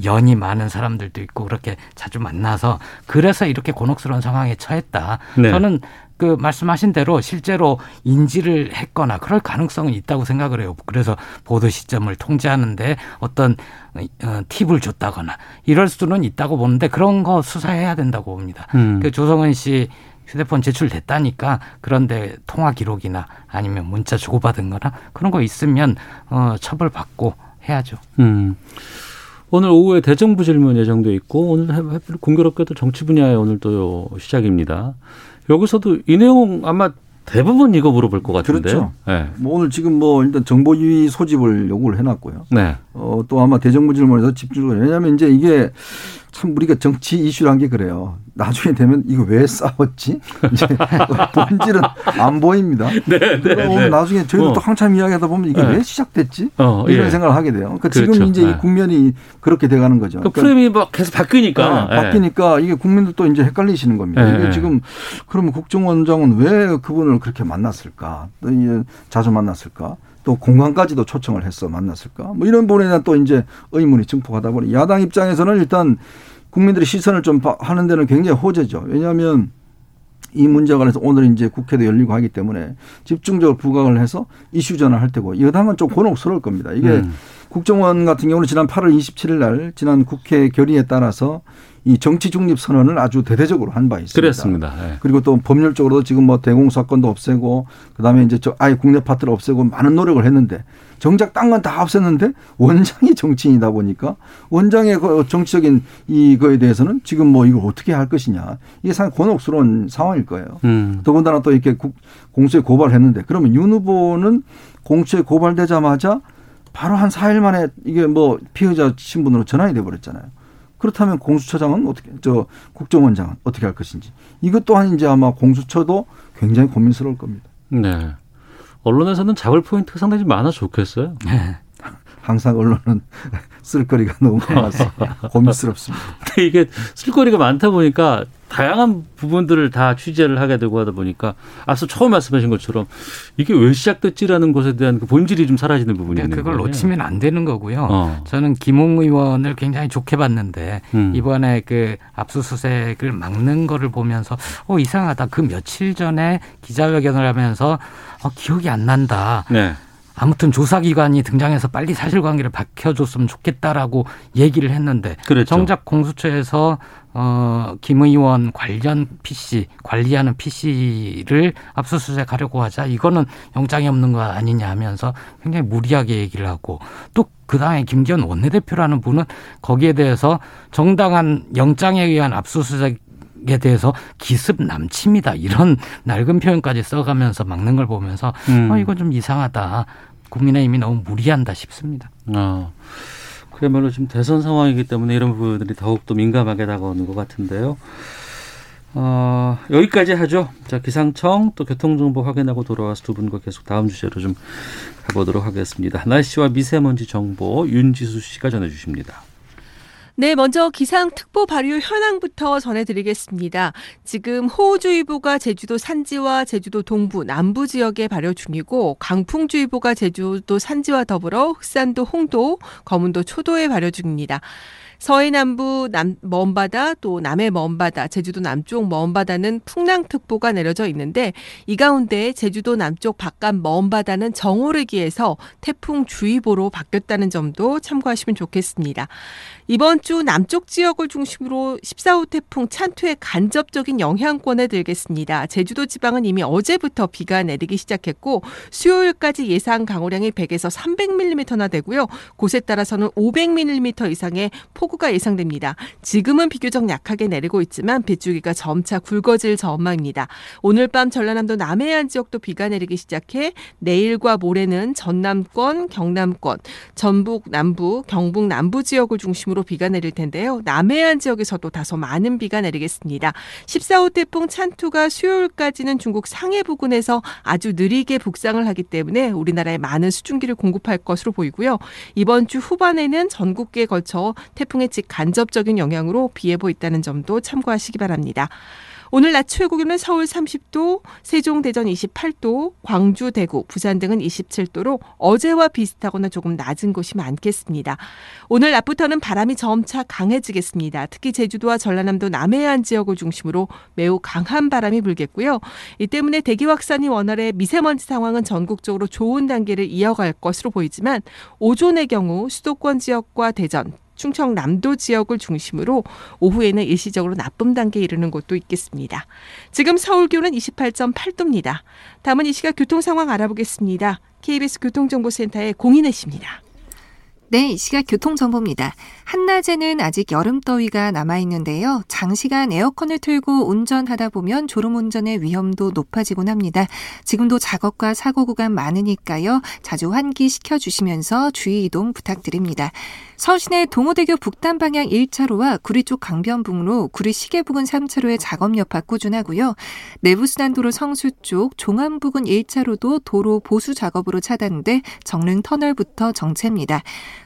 연이 많은 사람들도 있고 그렇게 자주 만나서 그래서 이렇게 곤혹스러운 상황에 처했다. 네. 저는 그 말씀하신 대로 실제로 인지를 했거나 그럴 가능성은 있다고 생각을 해요. 그래서 보도 시점을 통제하는데 어떤 어, 팁을 줬다거나 이럴 수는 있다고 보는데 그런 거 수사해야 된다고 봅니다. 음. 그 조성은 씨 휴대폰 제출됐다니까 그런데 통화 기록이나 아니면 문자 주고받은 거나 그런 거 있으면 어 처벌받고 해야죠. 음. 오늘 오후에 대정부 질문 예정돼 있고 오늘 공교롭게도 정치 분야에 오늘 또 시작입니다. 여기서도 이 내용 아마 대부분 이거 물어볼 것 같은데. 그렇죠. 네. 뭐 오늘 지금 뭐 일단 정보유의 소집을 요구를 해놨고요. 네. 어, 또 아마 대정부 질문에서 집중을 왜냐하면 이제 이게 참 우리가 정치 이슈란 게 그래요. 나중에 되면 이거 왜 싸웠지? 이제 본질은 안 보입니다. 네, 네, 그러면 네. 나중에 저희도 어. 또 한참 이야기하다 보면 이게 네. 왜 시작됐지? 어, 이런 예. 생각을 하게 돼요. 그러니까 지금 그렇죠. 이제 네. 이 국면이 그렇게 돼가는 거죠. 그 그러니까 프레임이 막 계속 바뀌니까. 네, 바뀌니까 이게 국민들도 이제 헷갈리시는 겁니다. 네. 이게 지금 그러면 국정원장은 왜 그분을 그렇게 만났을까? 또 이제 자주 만났을까? 또 공간까지도 초청을 해서 만났을까? 뭐 이런 부분에 대한 또 이제 의문이 증폭하다 보니 야당 입장에서는 일단 국민들의 시선을 좀 봐- 하는 데는 굉장히 호재죠. 왜냐하면 이 문제와 관해서 오늘 이제 국회도 열리고 하기 때문에 집중적으로 부각을 해서 이슈 전환할 테고 여당은 좀 곤혹스러울 겁니다. 이게 음. 국정원 같은 경우는 지난 8월 27일 날 지난 국회 결의에 따라서 이 정치 중립 선언을 아주 대대적으로 한 바 있습니다. 그랬습니다. 예. 그리고 또 법률적으로도 지금 뭐 대공 사건도 없애고 그다음에 이제 저 아예 국내 파트를 없애고 많은 노력을 했는데 정작 딴 건 다 없앴는데 원장이 정치인이다 보니까 원장의 그 정치적인 이거에 대해서는 지금 뭐 이걸 어떻게 할 것이냐 이게 상당히 곤혹스러운 상황일 거예요. 음. 더군다나 또 이렇게 국- 공수에 고발했는데 그러면 윤 후보는 공수에 고발되자마자 바로 한 4일 만에 이게 뭐 피해자 신분으로 전환이 돼 버렸잖아요. 그렇다면 공수처장은 어떻게 저 국정원장은 어떻게 할 것인지 이것 또한 이제 아마 공수처도 굉장히 고민스러울 겁니다. 네. 언론에서는 잡을 포인트가 상당히 많아 좋겠어요. 항상 언론은 쓸거리가 너무 많아서 고민스럽습니다. 근데 이게 쓸거리가 많다 보니까 다양한 부분들을 다 취재를 하게 되고 하다 보니까 앞서 처음 말씀하신 것처럼 이게 왜 시작됐지라는 것에 대한 그 본질이 좀 사라지는 부분이 있는 그걸 거예요. 놓치면 안 되는 거고요. 어. 저는 김웅 의원을 굉장히 좋게 봤는데 음. 이번에 그 압수수색을 막는 거를 보면서 어 이상하다. 그 며칠 전에 기자회견을 하면서 어 기억이 안 난다. 네. 아무튼 조사기관이 등장해서 빨리 사실관계를 밝혀줬으면 좋겠다라고 얘기를 했는데 그랬죠. 정작 공수처에서 어, 김 의원 관련 PC 관리하는 PC를 압수수색하려고 하자 이거는 영장이 없는 거 아니냐 하면서 굉장히 무리하게 얘기를 하고 또 그다음에 김기현 원내대표라는 분은 거기에 대해서 정당한 영장에 의한 압수수색 에 대해서 기습 남침이다 이런 낡은 표현까지 써가면서 막는 걸 보면서 음. 어 이거 좀 이상하다 국민의힘이 너무 무리한다 싶습니다. 어. 그야말로 지금 대선 상황이기 때문에 이런 부분들이 더욱더 민감하게 다가오는 것 같은데요. 어, 여기까지 하죠. 자, 기상청 또 교통정보 확인하고 돌아와서 두 분과 계속 다음 주제로 좀 가보도록 하겠습니다. 날씨와 미세먼지 정보 윤지수 씨가 전해주십니다. 네, 먼저 기상특보 발효 현황부터 전해드리겠습니다. 지금 호우주의보가 제주도 산지와 제주도 동부, 남부 지역에 발효 중이고 강풍주의보가 제주도 산지와 더불어 흑산도, 홍도, 거문도, 초도에 발효 중입니다. 서해 남부 남, 먼바다 또 남해 먼바다, 제주도 남쪽 먼바다는 풍랑특보가 내려져 있는데 이 가운데 제주도 남쪽 바깥 먼바다는 정오르기에서 태풍주의보로 바뀌었다는 점도 참고하시면 좋겠습니다. 이번 주 남쪽 지역을 중심으로 14호 태풍 찬투의 간접적인 영향권에 들겠습니다. 제주도 지방은 이미 어제부터 비가 내리기 시작했고 수요일까지 예상 강우량이 100에서 300mm나 되고요. 곳에 따라서는 500mm 이상의 폭우 가 예상됩니다. 지금은 비교적 약하게 내리고 있지만 빗줄기가 점차 굵어질 전망입니다. 오늘 밤 전라남도 남해안 지역도 비가 내리기 시작해 내일과 모레는 전남권, 경남권, 전북 남부, 경북 남부 지역을 중심으로 비가 내릴 텐데요. 남해안 지역에서도 다소 많은 비가 내리겠습니다. 14호 태풍 찬투가 수요일까지는 중국 상해 부근에서 아주 느리게 북상을 하기 때문에 우리나라에 많은 수증기를 공급할 것으로 보이고요. 이번 주 후반에는 전국계에 걸쳐 태풍 의즉 간접적인 영향으로 비 예보 있다는 점도 참고하시기 바랍니다. 오늘 낮 최고 기온은 서울 30도, 세종, 대전 28도, 광주, 대구, 부산 등은 27도로 어제와 비슷하거나 조금 낮은 곳이 많겠습니다. 오늘 낮부터는 바람이 점차 강해지겠습니다. 특히 제주도와 전라남도 남해안 지역을 중심으로 매우 강한 바람이 불겠고요. 이 때문에 대기 확산이 원활해 미세먼지 상황은 전국적으로 좋은 단계를 이어갈 것으로 보이지만 오존의 경우 수도권 지역과 대전, 충청 남도 지역을 중심으로 오후에는 일시적으로 나쁨 단계에 이르는 곳도 있겠습니다. 지금 서울 기온은 28.8도입니다. 다음은 이 시각 교통 상황 알아보겠습니다. KBS 교통정보센터의 공인혜 씨입니다. 네, 이 시각 교통정보입니다. 한낮에는 아직 여름 더위가 남아있는데요. 장시간 에어컨을 틀고 운전하다 보면 졸음운전의 위험도 높아지곤 합니다. 지금도 작업과 사고 구간 많으니까요. 자주 환기시켜 주시면서 주의 이동 부탁드립니다. 서울시내 동호대교 북단 방향 1차로와 구리 쪽 강변북로, 구리 시계 부근 3차로의 작업 여파 꾸준하고요. 내부순환도로 성수 쪽 종암 부근 1차로도 도로 보수 작업으로 차단돼 정릉 터널부터 정체입니다.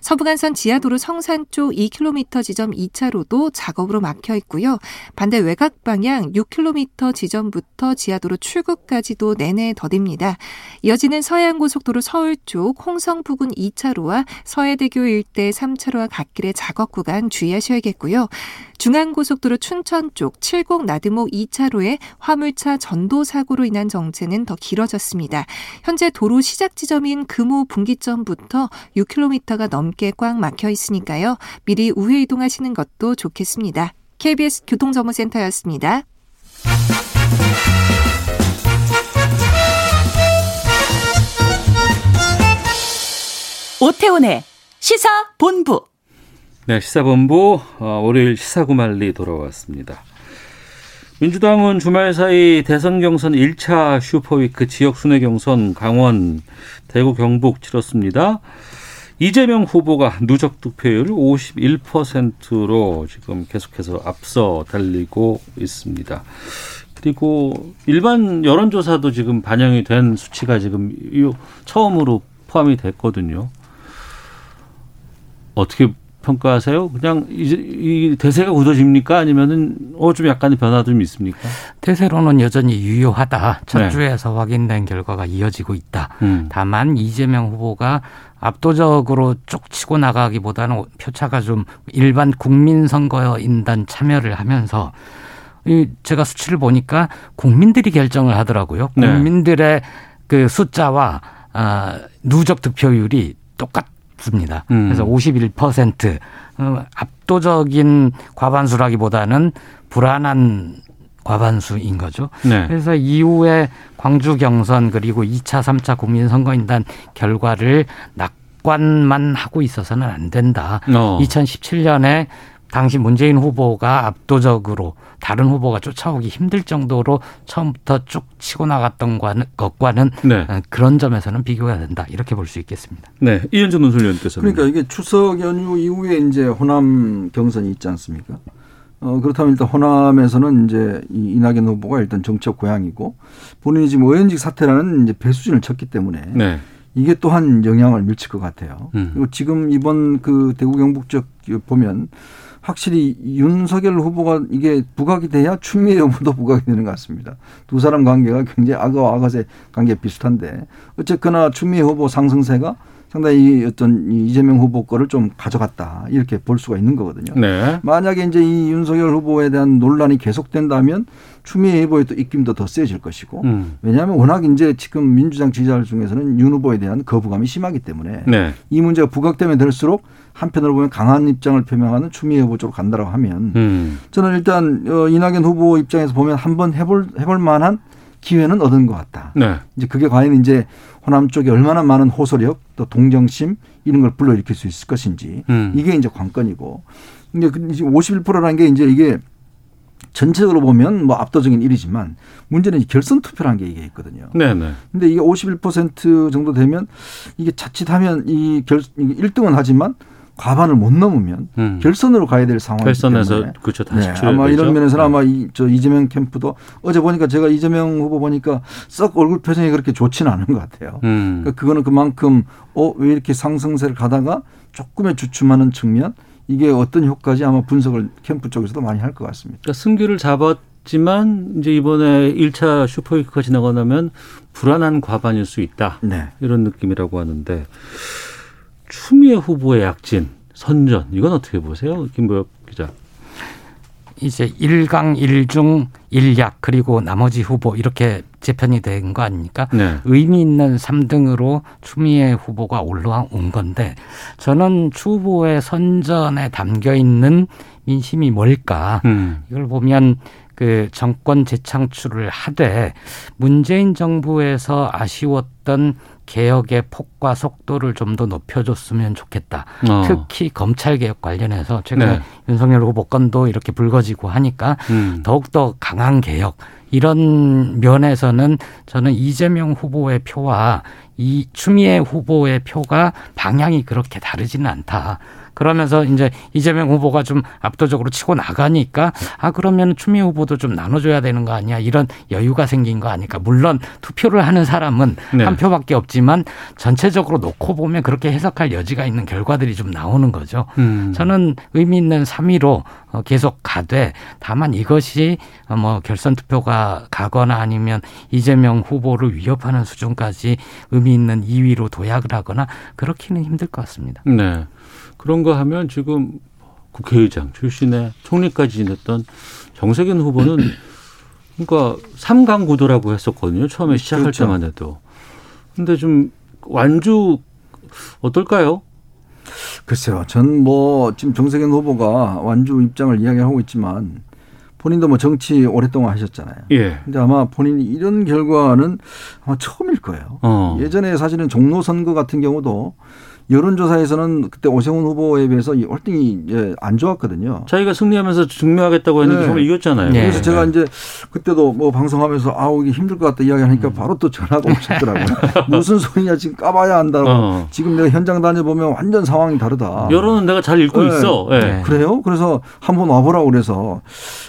서부간선 지하도로 성산 쪽 2km 지점 2차로도 작업으로 막혀 있고요. 반대 외곽 방향 6km 지점부터 지하도로 출구까지도 내내 더딥니다. 이어지는 서해안고속도로 서울 쪽 홍성 부근 2차로와 서해대교 일대 3차로와 갓길의 작업 구간 주의하셔야겠고요. 중앙고속도로 춘천 쪽70 나드목 2차로에 화물차 전도 사고로 인한 정체는 더 길어졌습니다. 현재 도로 시작 지점인 금호 분기점부터 6km가 넘게 꽉 막혀 있으니까요. 미리 우회 이동하시는 것도 좋겠습니다. KBS 교통정보센터였습니다. 오태훈의 시사본부. 네, 시사본부 어, 월요일 시사구말리 돌아왔습니다. 민주당은 주말 사이 대선 경선 1차 슈퍼위크 지역 순회 경선 강원, 대구, 경북 치렀습니다. 이재명 후보가 누적 득표율 51%로 지금 계속해서 앞서 달리고 있습니다. 그리고 일반 여론조사도 지금 반영이 된 수치가 지금 처음으로 포함이 됐거든요. 어떻게 평가하세요? 그냥 이, 대세가 굳어집니까? 아니면은 어 좀 약간의 변화도 좀 있습니까? 대세로는 여전히 유효하다. 첫 네. 주에서 확인된 결과가 이어지고 있다. 음. 다만 이재명 후보가 압도적으로 쭉 치고 나가기보다는 표차가 좀 일반 국민 선거인단 참여를 하면서 이 제가 수치를 보니까 국민들이 결정을 하더라고요. 네. 국민들의 그 숫자와 아, 누적 득표율이 똑같 습니다. 음. 그래서 51% 어, 압도적인 과반수라기보다는 불안한 과반수인 거죠. 네. 그래서 이후에 광주 경선 그리고 2차, 3차 국민선거인단 결과를 낙관만 하고 있어서는 안 된다. 어. 2017년에 당시 문재인 후보가 압도적으로 다른 후보가 쫓아오기 힘들 정도로 처음부터 쭉 치고 나갔던 것과는 네. 어, 그런 점에서는 비교가 된다 이렇게 볼 수 있겠습니다. 네, 이현준 논술위원께서는 그러니까 이게 추석 연휴 이후에 이제 호남 경선이 있지 않습니까? 어, 그렇다면 일단 호남에서는 이제 이 이낙연 후보가 일단 정책 고향이고 본인이 지금 의원직 사퇴라는 이제 배수진을 쳤기 때문에 네. 이게 또한 영향을 미칠 것 같아요. 음. 그리고 지금 이번 그 대구 경북 쪽 보면 확실히 윤석열 후보가 이게 부각이 돼야 추미애 후보도 부각이 되는 것 같습니다. 두 사람 관계가 굉장히 악어와 악어의 관계 비슷한데 어쨌거나 추미애 후보 상승세가 상당히 어떤 이재명 후보 거를 좀 가져갔다 이렇게 볼 수가 있는 거거든요. 네. 만약에 이제 이 윤석열 후보에 대한 논란이 계속된다면 추미애 후보의 또 입김도 더 세질 것이고 음. 왜냐하면 워낙 이제 지금 민주당 지지자들 중에서는 윤 후보에 대한 거부감이 심하기 때문에 네. 이 문제가 부각되면 될수록 한편으로 보면 강한 입장을 표명하는 추미애 후보 쪽으로 간다라고 하면 음. 저는 일단 어, 이낙연 후보 입장에서 보면 한번 해볼 해볼 만한 기회는 얻은 것 같다. 네. 이제 그게 과연 이제 호남 쪽에 얼마나 많은 호소력 또 동정심 이런 걸 불러일으킬 수 있을 것인지 음. 이게 이제 관건이고 근데 그 51%라는 게 이제 이게 전체적으로 보면 뭐 압도적인 일이지만 문제는 이 결선 투표라는 게 이게 있거든요. 네네. 근데 이게 51% 정도 되면 이게 자칫하면 이 결, 이게 1등은 하지만 과반을 못 넘으면 음. 결선으로 가야 될 상황이기 결선에서 때문에 그렇죠 다시 네, 아마 되죠. 이런 면에서는 네. 아마 이, 저 이재명 캠프도 어제 보니까 제가 이재명 후보 보니까 썩 얼굴 표정이 그렇게 좋지는 않은 것 같아요. 음. 그러니까 그거는 그만큼 어 왜 이렇게 상승세를 가다가 조금의 주춤하는 측면 이게 어떤 효과지 아마 분석을 캠프 쪽에서도 많이 할 것 같습니다. 그러니까 승기를 잡았 지만 이제 이번에 1차 슈퍼위크가 지나고 나면 불안한 과반일 수 있다. 네. 이런 느낌이라고 하는데 추미애 후보의 약진 선전 이건 어떻게 보세요, 김보엽 기자? 이제 일강일중일약 그리고 나머지 후보 이렇게 재편이 된 거 아닙니까? 네. 의미 있는 3등으로 추미애 후보가 올라온 건데 저는 추 후보의 선전에 담겨 있는 민심이 뭘까? 음. 이걸 보면 그 정권 재창출을 하되 문재인 정부에서 아쉬웠던 개혁의 폭과 속도를 좀 더 높여줬으면 좋겠다. 어. 특히 검찰 개혁 관련해서 최근에 네. 윤석열 후보 건도 이렇게 불거지고 하니까 음. 더욱더 강한 개혁 이런 면에서는 저는 이재명 후보의 표와 이 추미애 후보의 표가 방향이 그렇게 다르지는 않다. 그러면서 이제 이재명 후보가 좀 압도적으로 치고 나가니까 아 그러면 추미애 후보도 좀 나눠줘야 되는 거 아니야 이런 여유가 생긴 거 아닐까 물론 투표를 하는 사람은 네. 한 표밖에 없지만 전체적으로 놓고 보면 그렇게 해석할 여지가 있는 결과들이 좀 나오는 거죠. 음. 저는 의미 있는 3위로 어, 계속 가되 다만 이것이 어, 뭐 결선 투표가 가거나 아니면 이재명 후보를 위협하는 수준까지 의미 있는 2위로 도약을 하거나 그렇기는 힘들 것 같습니다. 네. 그런 거 하면 지금 국회의장 출신의 총리까지 지냈던 정세균 후보는 그러니까 삼강 구도라고 했었거든요. 처음에 시작할 그렇죠. 때만 해도. 근데 좀 완주 어떨까요? 글쎄요. 전 뭐 지금 정세균 후보가 완주 입장을 이야기하고 있지만 본인도 뭐 정치 오랫동안 하셨잖아요. 예. 근데 아마 본인이 이런 결과는 아마 처음일 거예요. 어. 예전에 사실은 종로 선거 같은 경우도 여론조사에서는 그때 오세훈 후보에 비해서 이 월등히 이제 안 좋았거든요. 자기가 승리하면서 증명하겠다고 했는데 네. 정말 이겼잖아요. 네. 그래서 제가 이제 그때도 뭐 방송하면서 아우 이게 힘들 것 같다 이야기하니까 바로 또 전화가 오셨더라고요. 무슨 소리냐 지금 까봐야 한다고. 어. 지금 내가 현장 다녀보면 완전 상황이 다르다. 여론은 내가 잘 읽고 네. 있어. 예. 네. 그래요? 그래서 한번 와보라고 그래서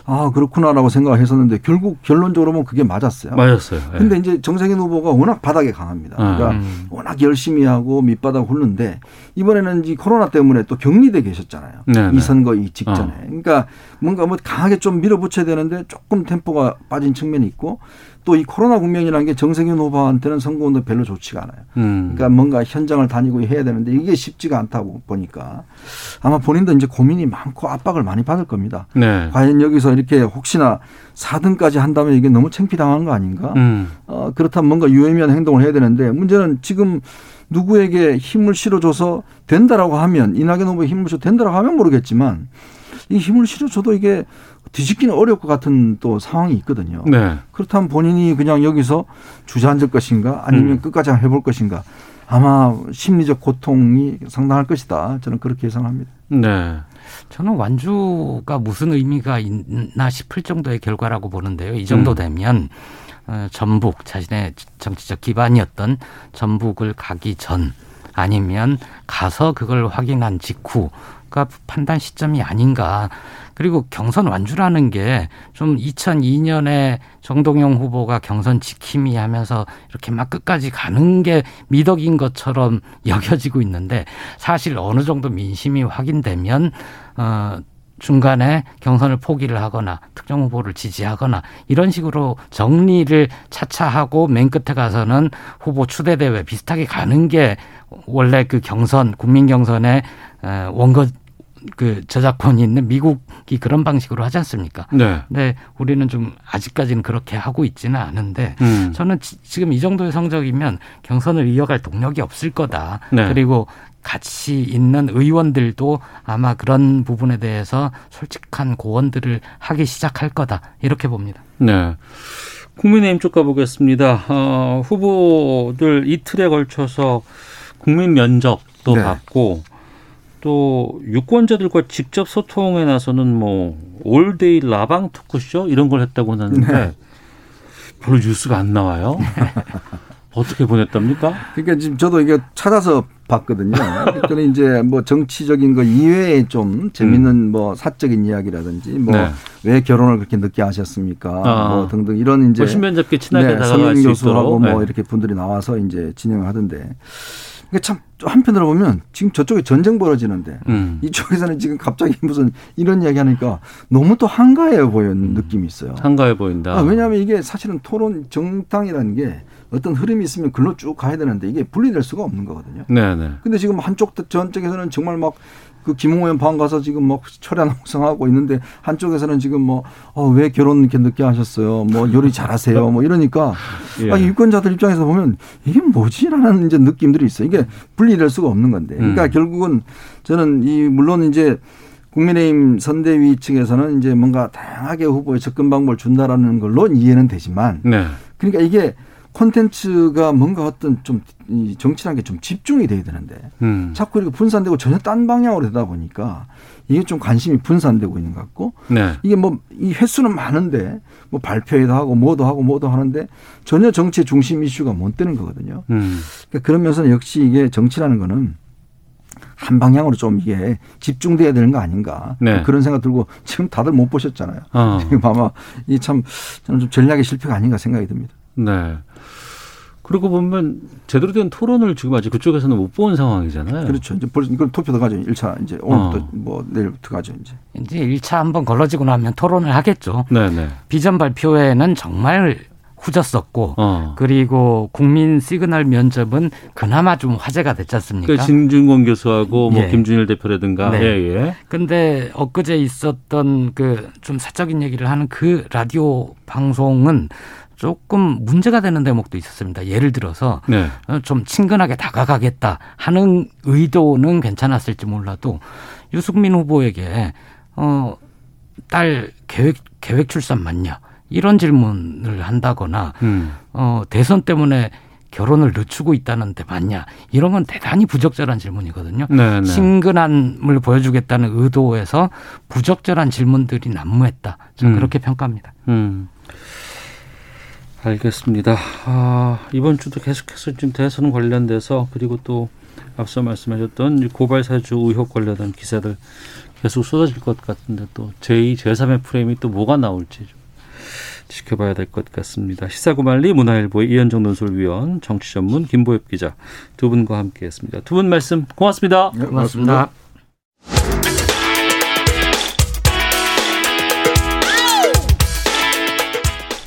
아 그렇구나라고 생각했었는데 결국 결론적으로 보면 그게 맞았어요. 맞았어요. 예. 근데 이제 정세균 후보가 워낙 바닥에 강합니다. 그러니까 음. 워낙 열심히 하고 밑바닥 훑는데 이번에는 이 코로나 때문에 또 격리돼 계셨잖아요. 네, 이 네. 선거 이 직전에. 어. 그러니까 뭔가 뭐 강하게 좀 밀어붙여야 되는데 조금 템포가 빠진 측면이 있고 또 이 코로나 국면이라는 게 정세균 후보한테는 선거운동 별로 좋지가 않아요. 음. 그러니까 뭔가 현장을 다니고 해야 되는데 이게 쉽지가 않다고 보니까 아마 본인도 이제 고민이 많고 압박을 많이 받을 겁니다. 네. 과연 여기서 이렇게 혹시나 4등까지 한다면 이게 너무 창피당한 거 아닌가? 음. 어, 그렇다면 뭔가 유의미한 행동을 해야 되는데 문제는 지금 누구에게 힘을 실어줘서 된다라고 하면 이낙연 후보에 힘을 줘 된다라고 하면 모르겠지만 이 힘을 실어줘도 이게 뒤집기는 어려울 것 같은 또 상황이 있거든요. 네. 그렇다면 본인이 그냥 여기서 주저앉을 것인가 아니면 음. 끝까지 한번 해볼 것인가 아마 심리적 고통이 상당할 것이다. 저는 그렇게 예상합니다. 네. 저는 완주가 무슨 의미가 있나 싶을 정도의 결과라고 보는데요. 이 정도 음. 되면 어, 전북 자신의 정치적 기반이었던 전북을 가기 전 아니면 가서 그걸 확인한 직후가 판단 시점이 아닌가. 그리고 경선 완주라는 게 좀 2002년에 정동영 후보가 경선 지킴이 하면서 이렇게 막 끝까지 가는 게 미덕인 것처럼 여겨지고 있는데 사실 어느 정도 민심이 확인되면 어 중간에 경선을 포기를 하거나 특정 후보를 지지하거나 이런 식으로 정리를 차차 하고 맨 끝에 가서는 후보 추대 대회 비슷하게 가는 게 원래 그 경선 국민 경선의 원거 그 저작권이 있는 미국이 그런 방식으로 하지 않습니까? 네. 근데 우리는 좀 아직까지는 그렇게 하고 있지는 않은데 음. 저는 지, 금이 정도의 성적이면 경선을 이어갈 동력이 없을 거다. 네. 그리고 같이 있는 의원들도 아마 그런 부분에 대해서 솔직한 고언들을 하기 시작할 거다 이렇게 봅니다. 네. 국민의힘 쪽 가보겠습니다. 어, 후보들 이틀에 걸쳐서 국민 면접도 네. 받고 또 유권자들과 직접 소통에 나서는 뭐 올데이 라방 토크쇼 이런 걸 했다고 하는데 네. 별로 뉴스가 안 나와요. 어떻게 보냈답니까? 그러니까 지금 저도 이게 찾아서 봤거든요. 그랬더니 이제 뭐 정치적인 거 이외에 좀 재밌는 음. 뭐 사적인 이야기라든지 뭐왜 네. 결혼을 그렇게 늦게 하셨습니까? 아. 뭐 등등 이런 이제 뭐 신변잡게 친하게 네, 다가갈 수 교수하고 뭐 네. 이렇게 분들이 나와서 이제 진행을 하던데 그러니까 참 한편으로 보면 지금 저쪽에 전쟁 벌어지는데 음. 이쪽에서는 지금 갑자기 무슨 이런 이야기 하니까 너무 또 한가해 보이는 음. 느낌이 있어요. 한가해 보인다. 아, 왜냐하면 이게 사실은 토론 정당이라는 게 어떤 흐름이 있으면 글로 쭉 가야 되는데 이게 분리될 수가 없는 거거든요. 네네. 근데 지금 한쪽 전쪽에서는 정말 막 그 김홍현 방 가서 지금 막 철야 농성하고 있는데 한쪽에서는 지금 뭐, 어, 왜 결혼 이렇게 늦게 하셨어요? 뭐 요리 잘하세요? 뭐 이러니까 예. 아, 유권자들 입장에서 보면 이게 뭐지라는 이제 느낌들이 있어 요. 이게 분리될 수가 없는 건데. 그러니까 음. 결국은 저는 이 물론 이제 국민의힘 선대위 측에서는 이제 뭔가 다양하게 후보에 접근 방법을 준다라는 걸로 이해는 되지만 네. 그러니까 이게 콘텐츠가 뭔가 어떤 좀 정치라는 게 좀 집중이 돼야 되는데 음. 자꾸 이렇게 분산되고 전혀 딴 방향으로 되다 보니까 이게 좀 관심이 분산되고 있는 것 같고 네. 이게 뭐 이 횟수는 많은데 뭐 발표회도 하고 뭐도 하고 뭐도 하는데 전혀 정치의 중심 이슈가 못 되는 거거든요. 음. 그러니까 그러면서 역시 이게 정치라는 거는 한 방향으로 좀 이게 집중돼야 되는 거 아닌가 네. 그런 생각 들고 지금 다들 못 보셨잖아요. 어. 지금 아마 이 참 저는 좀 전략의 실패가 아닌가 생각이 듭니다. 네. 그리고 보면 제대로 된 토론을 지금 아직 그쪽에서는 못 본 상황이잖아요. 그렇죠. 이제 벌써 이걸 투표 들어가죠. 1차 이제 오늘부터 어. 뭐 내일부터 가죠, 이제. 이제 1차 한번 걸러지고 나면 토론을 하겠죠. 네네. 비전 발표회는 정말 후졌었고 어. 그리고 국민 시그널 면접은 그나마 좀 화제가 됐지 않습니까? 그 진중권 교수하고 뭐 예. 김준일 대표라든가. 네. 예, 예. 근데 엊그제 있었던 그 좀 사적인 얘기를 하는 그 라디오 방송은 조금 문제가 되는 대목도 있었습니다. 예를 들어서 네. 어, 좀 친근하게 다가가겠다 하는 의도는 괜찮았을지 몰라도 유승민 후보에게 어 딸 계획 계획 출산 맞냐 이런 질문을 한다거나 음. 어 대선 때문에 결혼을 늦추고 있다는데 맞냐 이런 건 대단히 부적절한 질문이거든요. 네네. 네. 친근함을 보여주겠다는 의도에서 부적절한 질문들이 난무했다. 저는 음. 그렇게 평가합니다. 음. 알겠습니다. 아, 이번 주도 계속해서 지금 대선 관련돼서 그리고 또 앞서 말씀하셨던 고발 사주 의혹 관련한 기사들 계속 쏟아질 것 같은데 또 제2, 제3의 프레임이 또 뭐가 나올지 좀 지켜봐야 될 것 같습니다. 시사고말리 문화일보의 이현정 논설위원, 정치전문 김보엽 기자 두 분과 함께했습니다. 두 분 말씀 고맙습니다. 네, 고맙습니다.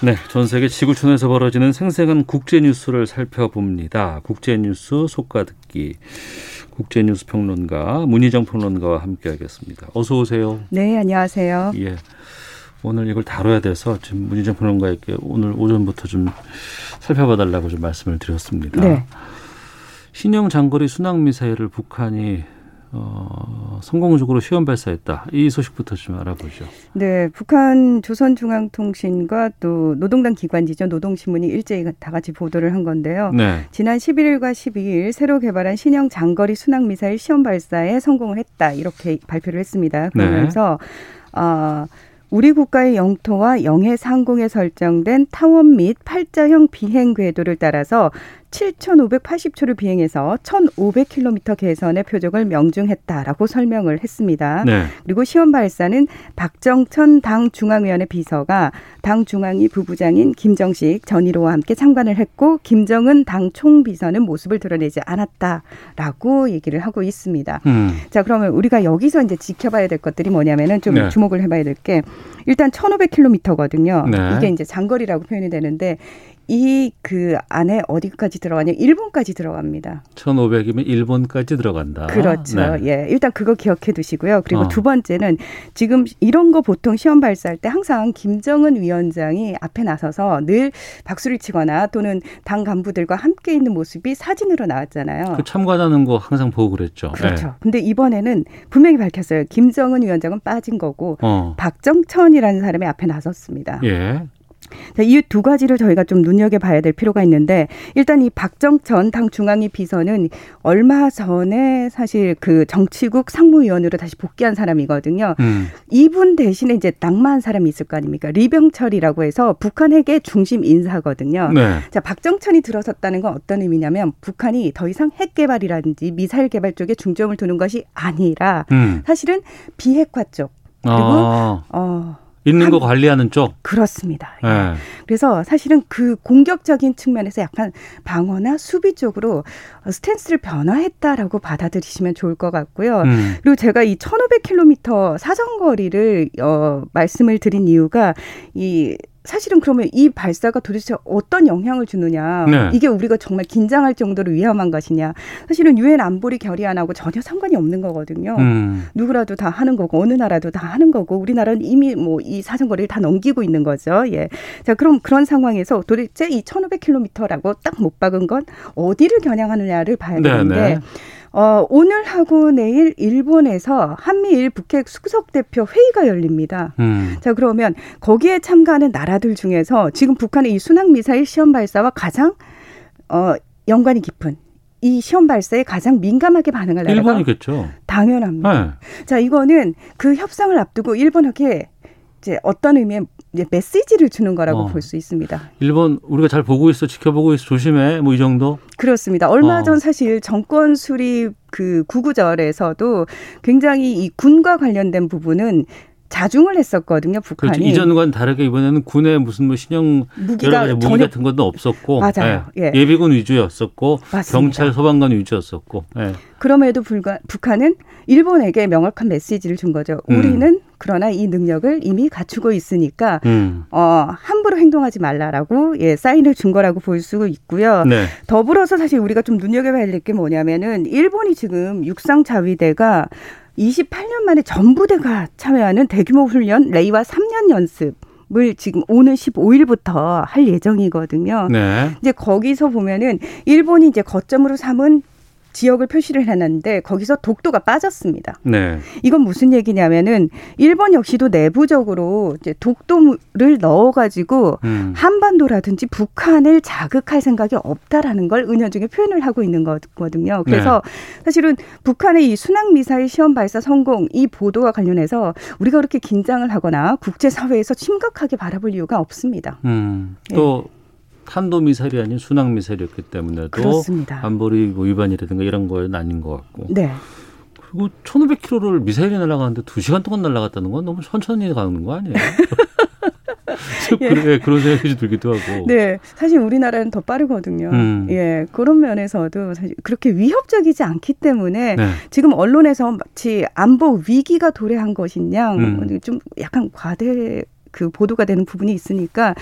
네, 전 세계 지구촌에서 벌어지는 생생한 국제 뉴스를 살펴봅니다. 국제 뉴스 속가 듣기. 국제 뉴스 평론가 문희정 평론가와 함께 하겠습니다. 어서 오세요. 네, 안녕하세요. 예. 오늘 이걸 다뤄야 돼서 지금 문희정 평론가에게 오늘 오전부터 좀 살펴봐 달라고 좀 말씀을 드렸습니다. 네. 신형 장거리 순항 미사일을 북한이 어, 성공적으로 시험 발사했다. 이 소식부터 좀 알아보죠. 네, 북한 조선중앙통신과 또 노동당 기관지죠. 노동신문이 일제히 다 같이 보도를 한 건데요. 네. 지난 11일과 12일 새로 개발한 신형 장거리 순항 미사일 시험 발사에 성공을 했다. 이렇게 발표를 했습니다. 그러면서 네. 어, 우리 국가의 영토와 영해 상공에 설정된 타원 및 팔자형 비행 궤도를 따라서 7,580초를 비행해서 1,500km 개선의 표적을 명중했다라고 설명을 했습니다. 네. 그리고 시험 발사는 박정천 당 중앙위원회 비서가 당 중앙위 부부장인 김정식 전 1호와 함께 참관을 했고 김정은 당 총비서는 모습을 드러내지 않았다라고 얘기를 하고 있습니다. 음. 자, 그러면 우리가 여기서 이제 지켜봐야 될 것들이 뭐냐면은 좀 네. 주목을 해봐야 될 게 일단 1,500km거든요. 네. 이게 이제 장거리라고 표현이 되는데 이 그 안에 어디까지 들어가냐? 일본까지 들어갑니다. 1,500이면 일본까지 들어간다. 그렇죠. 네. 예. 일단 그거 기억해 두시고요. 그리고 어. 두 번째는 지금 이런 거 보통 시험 발사할 때 항상 김정은 위원장이 앞에 나서서 늘 박수를 치거나 또는 당 간부들과 함께 있는 모습이 사진으로 나왔잖아요. 그 참관하는 거 항상 보고 그랬죠. 그렇죠. 네. 근데 이번에는 분명히 밝혔어요. 김정은 위원장은 빠진 거고 어. 박정천이라는 사람이 앞에 나섰습니다. 예. 이 두 가지를 저희가 좀 눈여겨봐야 될 필요가 있는데 일단 이 박정천 당 중앙위 비서는 얼마 전에 사실 그 정치국 상무위원으로 다시 복귀한 사람이거든요. 음. 이분 대신에 이제 낭만한 사람이 있을 거 아닙니까? 리병철이라고 해서 북한 핵의 중심 인사거든요. 네. 자 박정천이 들어섰다는 건 어떤 의미냐면 북한이 더 이상 핵 개발이라든지 미사일 개발 쪽에 중점을 두는 것이 아니라 음. 사실은 비핵화 쪽 그리고 아. 어. 있는 거 관리하는 쪽. 그렇습니다. 네. 그래서 사실은 그 공격적인 측면에서 약간 방어나 수비 쪽으로 스탠스를 변화했다라고 받아들이시면 좋을 것 같고요. 음. 그리고 제가 이 1,500km 사정거리를 어 말씀을 드린 이유가 이 사실은 그러면 이 발사가 도대체 어떤 영향을 주느냐 네. 이게 우리가 정말 긴장할 정도로 위험한 것이냐 사실은 유엔 안보리 결의안하고 전혀 상관이 없는 거거든요 음. 누구라도 다 하는 거고 어느 나라도 다 하는 거고 우리나라는 이미 뭐 이 사정거리를 다 넘기고 있는 거죠 예자 그럼 그런 상황에서 도대체 이 1500km라고 딱 못 박은 건 어디를 겨냥하느냐를 봐야 네, 되는데 네. 어, 오늘 하고 내일 일본에서 한미일 북핵 수석 대표 회의가 열립니다. 음. 자, 그러면 거기에 참가하는 나라들 중에서 지금 북한의 이 순항 미사일 시험 발사와 가장 어, 연관이 깊은 이 시험 발사에 가장 민감하게 반응을 나라가 일본이겠죠. 당연합니다. 네. 자, 이거는 그 협상을 앞두고 일본에게 이제 어떤 의미의 이제 메시지를 주는 거라고 어. 볼수 있습니다. 일본 우리가 잘 보고 있어, 지켜보고 있어, 조심해, 뭐 이 정도? 그렇습니다. 얼마 어. 전 사실 정권 수립 그 구구절에서도 굉장히 이 군과 관련된 부분은 자중을 했었거든요, 북한이. 그렇죠. 이전과는 다르게 이번에는 군의 무슨 뭐 신형 무기가 여러 가지 무기. 같은 것도 없었고 맞아요. 예. 예. 비군 위주였었고 맞습니다. 경찰 소방관 위주였었고. 예. 그럼에도 불과 북한은 일본에게 명확한 메시지를 준 거죠. 음. 우리는 그러나 이 능력을 이미 갖추고 있으니까 음. 어, 함부로 행동하지 말라라고 예, 사인을 준 거라고 볼 수 있고요. 네. 더불어서 사실 우리가 좀 눈여겨봐야 될 게 뭐냐면은 일본이 지금 육상 자위대가 28년 만에 전부대가 참여하는 대규모 훈련 레이와 3년 연습 을 지금 오는 15일부터 할 예정이거든요. 네. 이제 거기서 보면은 일본이 이제 거점으로 삼은 지역을 표시를 해놨는데 거기서 독도가 빠졌습니다. 네. 이건 무슨 얘기냐면은 일본 역시도 내부적으로 이제 독도를 넣어가지고 음. 한반도라든지 북한을 자극할 생각이 없다라는 걸 은연중에 표현을 하고 있는 거거든요. 그래서 네. 사실은 북한의 이 순항 미사일 시험 발사 성공 이 보도와 관련해서 우리가 그렇게 긴장을 하거나 국제 사회에서 심각하게 바라볼 이유가 없습니다. 음. 또 네. 탄도 미사일이 아닌 순항 미사일이었기 때문에도 그렇습니다. 안보리 뭐 위반이라든가 이런 거는 아닌 것 같고. 네. 그리고 1,500km를 미사일이 날아가는데 2시간 동안 날아갔다는 건 너무 천천히 가는 거 아니에요? 예. 그래 그런 생각이 들기도 하고. 네, 사실 우리나라는 더 빠르거든요. 음. 예, 그런 면에서도 사실 그렇게 위협적이지 않기 때문에 네. 지금 언론에서 마치 안보 위기가 도래한 것이냐, 음. 좀 약간 과대 그 보도가 되는 부분이 있으니까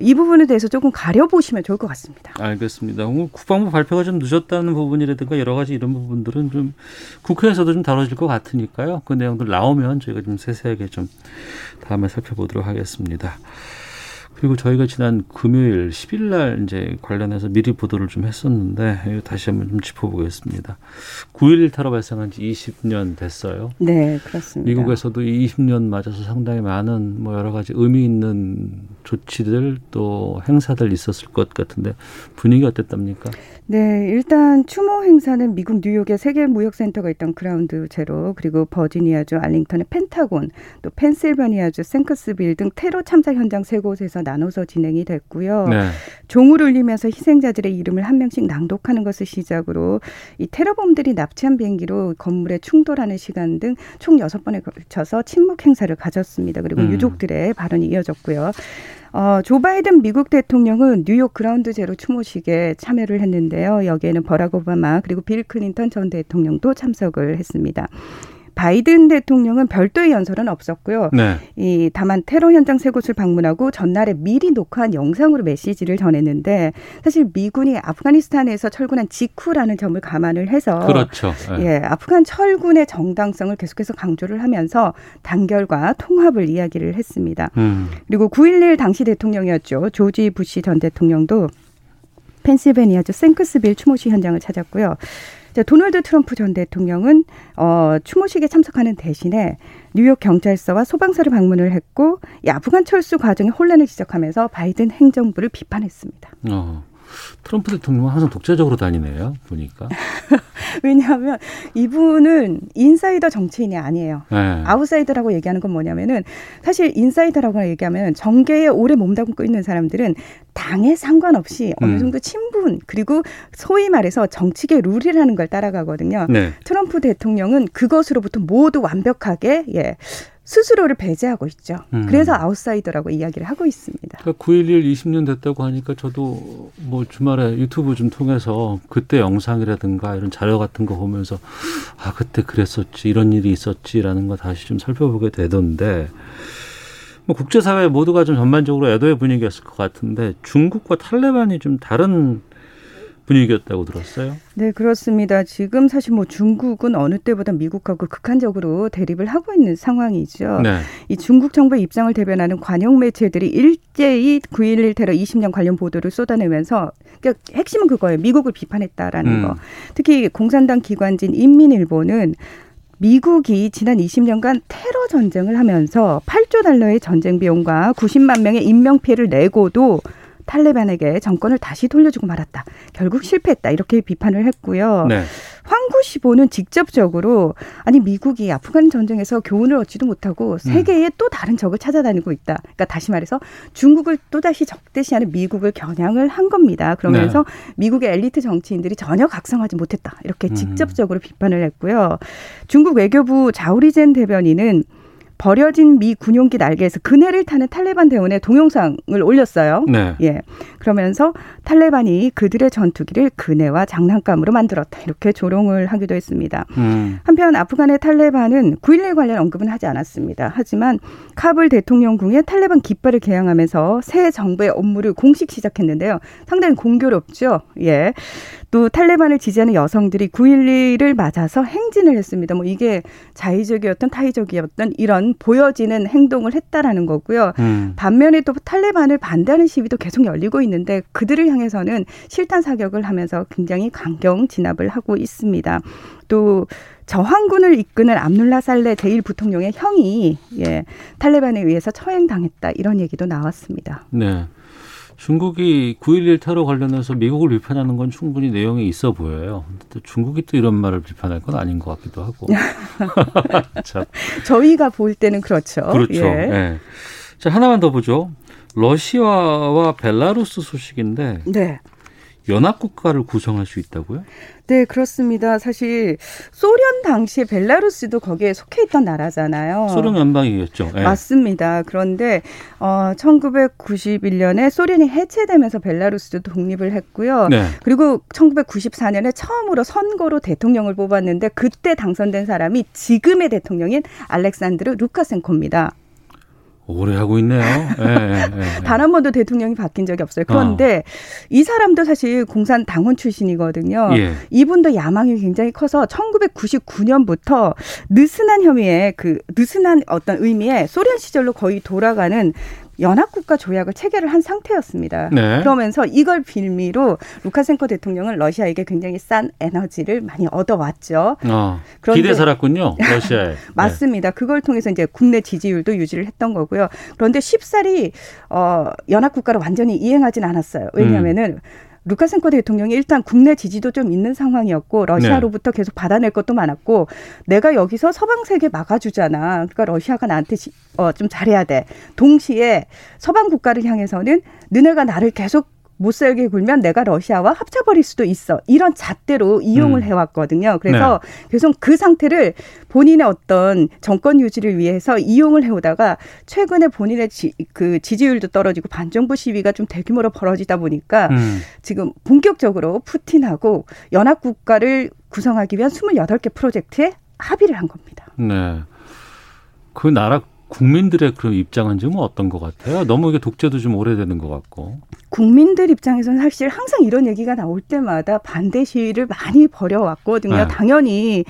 이 부분에 대해서 조금 가려보시면 좋을 것 같습니다. 알겠습니다. 국방부 발표가 좀 늦었다는 부분이라든가 여러 가지 이런 부분들은 좀 국회에서도 좀 다뤄질 것 같으니까요. 그 내용들 나오면 저희가 좀 세세하게 좀 다음에 살펴보도록 하겠습니다. 그리고 저희가 지난 금요일 10일 날 이제 관련해서 미리 보도를 좀 했었는데 다시 한번 좀 짚어보겠습니다. 9.11 테러 발생한 지 20년 됐어요. 네, 그렇습니다. 미국에서도 20년 맞아서 상당히 많은 뭐 여러 가지 의미 있는 조치들 또 행사들 있었을 것 같은데 분위기 어땠답니까? 네, 일단 추모 행사는 미국 뉴욕의 세계 무역센터가 있던 그라운드 제로 그리고 버지니아주 알링턴의 펜타곤 또 펜실베니아주 생커스빌 등 테러 참사 현장 세 곳에서 나 눠서 진행이 됐고요. 네. 종을 울리면서 희생자들의 이름을 한 명씩 낭독하는 것을 시작으로 이 테러범들이 납치한 비행기로 건물에 충돌하는 시간 등 총 여섯 번에 걸쳐서 침묵 행사를 가졌습니다. 그리고 음. 유족들의 발언이 이어졌고요. 어, 조 바이든 미국 대통령은 뉴욕 그라운드 제로 추모식에 참여를 했는데요. 여기에는 버락 오바마 그리고 빌 클린턴 전 대통령도 참석을 했습니다. 바이든 대통령은 별도의 연설은 없었고요. 네. 이 다만 테러 현장 세 곳을 방문하고 전날에 미리 녹화한 영상으로 메시지를 전했는데 사실 미군이 아프가니스탄에서 철군한 직후라는 점을 감안을 해서 그렇죠. 네. 예, 아프간 철군의 정당성을 계속해서 강조를 하면서 단결과 통합을 이야기를 했습니다. 음. 그리고 9.11 당시 대통령이었죠. 조지 부시 전 대통령도 펜실베니아주 생크스빌 추모식 현장을 찾았고요. 자, 도널드 트럼프 전 대통령은 어, 추모식에 참석하는 대신에 뉴욕 경찰서와 소방서를 방문을 했고 이 아프간 철수 과정의 혼란을 지적하면서 바이든 행정부를 비판했습니다. 어. 트럼프 대통령은 항상 독재적으로 다니네요. 보니까. 왜냐하면 이분은 인사이더 정치인이 아니에요. 네. 아웃사이더라고 얘기하는 건 뭐냐면은 사실 인사이더라고 얘기하면 정계에 오래 몸담고 있는 사람들은 당에 상관없이 어느 음. 정도 친분 그리고 소위 말해서 정치계 룰이라는 걸 따라가거든요. 네. 트럼프 대통령은 그것으로부터 모두 완벽하게 예. 스스로를 배제하고 있죠. 음. 그래서 아웃사이더라고 이야기를 하고 있습니다. 그러니까 9.11 20년 됐다고 하니까 저도 뭐 주말에 유튜브 좀 통해서 그때 영상이라든가 이런 자료 같은 거 보면서 아, 그때 그랬었지, 이런 일이 있었지라는 거 다시 좀 살펴보게 되던데 뭐 국제사회 모두가 좀 전반적으로 애도의 분위기였을 것 같은데 중국과 탈레반이 좀 다른 분위기였다고 들었어요. 네, 그렇습니다. 지금 사실 뭐 중국은 어느 때보다 미국하고 극한적으로 대립을 하고 있는 상황이죠. 네. 이 중국 정부의 입장을 대변하는 관영 매체들이 일제히 9.11 테러 20년 관련 보도를 쏟아내면서 그러니까 핵심은 그거예요. 미국을 비판했다라는 음. 거. 특히 공산당 기관진 인민일보는 미국이 지난 20년간 테러 전쟁을 하면서 8조 달러의 전쟁 비용과 90만 명의 인명 피해를 내고도 탈레반에게 정권을 다시 돌려주고 말았다. 결국 실패했다. 이렇게 비판을 했고요. 네. 황구 시보는 직접적으로 아니 미국이 아프간 전쟁에서 교훈을 얻지도 못하고 세계에 음. 또 다른 적을 찾아다니고 있다. 그러니까 다시 말해서 중국을 또 다시 적대시하는 미국을 겨냥을 한 겁니다. 그러면서 네. 미국의 엘리트 정치인들이 전혀 각성하지 못했다. 이렇게 음. 직접적으로 음. 비판을 했고요. 중국 외교부 자우리젠 대변인은 버려진 미 군용기 날개에서 그네를 타는 탈레반 대원의 동영상을 올렸어요. 네. 예. 그러면서 탈레반이 그들의 전투기를 그네와 장난감으로 만들었다. 이렇게 조롱을 하기도 했습니다. 음. 한편 아프간의 탈레반은 9.11 관련 언급은 하지 않았습니다. 하지만 카불 대통령궁에 탈레반 깃발을 개양하면서 새 정부의 업무를 공식 시작했는데요. 상당히 공교롭죠. 예. 또 탈레반을 지지하는 여성들이 9.11을 맞아서 행진을 했습니다. 뭐 이게 자의적이었던 타의적이었던 이런 보여지는 행동을 했다라는 거고요. 음. 반면에 또 탈레반을 반대하는 시위도 계속 열리고 있는데 그들을 향해서는 실탄 사격을 하면서 굉장히 강경 진압을 하고 있습니다. 또 저항군을 이끄는 암눌라 살레 제1부통령의 형이 예, 탈레반에 의해서 처형당했다 이런 얘기도 나왔습니다. 네. 중국이 9.11 테러 관련해서 미국을 비판하는 건 충분히 내용이 있어 보여요. 근데 중국이 또 이런 말을 비판할 건 아닌 것 같기도 하고. 저희가 볼 때는 그렇죠. 그렇죠. 예. 네. 자, 하나만 더 보죠. 러시아와 벨라루스 소식인데. 네. 연합국가를 구성할 수 있다고요? 네, 그렇습니다. 사실 소련 당시에 벨라루스도 거기에 속해 있던 나라잖아요. 소련 연방이겠죠. 네. 맞습니다. 그런데 어 1991년에 소련이 해체되면서 벨라루스도 독립을 했고요. 네. 그리고 1994년에 처음으로 선거로 대통령을 뽑았는데 그때 당선된 사람이 지금의 대통령인 알렉산드르 루카센코입니다. 오래 하고 있네요. 네, 네, 네. 단한 번도 대통령이 바뀐 적이 없어요. 그런데 어. 이 사람도 사실 공산 당원 출신이거든요. 예. 이분도 야망이 굉장히 커서 1999년부터 느슨한 혐의에 그 느슨한 어떤 의미의 소련 시절로 거의 돌아가는 연합국가 조약을 체결을 한 상태였습니다. 네. 그러면서 이걸 빌미로 루카센코 대통령은 러시아에게 굉장히 싼 에너지를 많이 얻어왔죠. 어, 기대 살았군요, 러시아에. 네. 맞습니다. 네. 그걸 통해서 이제 국내 지지율도 유지를 했던 거고요. 그런데 쉽사리 어, 연합국가를 완전히 이행하진 않았어요. 왜냐하면은 음. 루카센코 대통령이 일단 국내 지지도 좀 있는 상황이었고 러시아로부터 네. 계속 받아낼 것도 많았고 내가 여기서 서방 세계 막아주잖아. 그러니까 러시아가 나한테 지, 어, 좀 잘해야 돼. 동시에 서방 국가를 향해서는 너네가 나를 계속 못 살게 굴면 내가 러시아와 합쳐버릴 수도 있어. 이런 잣대로 이용을 음. 해왔거든요. 그래서 네. 계속 그 상태를 본인의 어떤 정권 유지를 위해서 이용을 해오다가 최근에 본인의 지, 그 지지율도 떨어지고 반정부 시위가 좀 대규모로 벌어지다 보니까 음. 지금 본격적으로 푸틴하고 연합국가를 구성하기 위한 28개 프로젝트에 합의를 한 겁니다. 네. 그 나라 국민들의 그런 입장은 좀 어떤 것 같아요? 너무 이게 독재도 좀 오래되는 것 같고. 국민들 입장에서는 사실 항상 이런 얘기가 나올 때마다 반대 시위를 많이 벌여왔거든요. 네. 당연히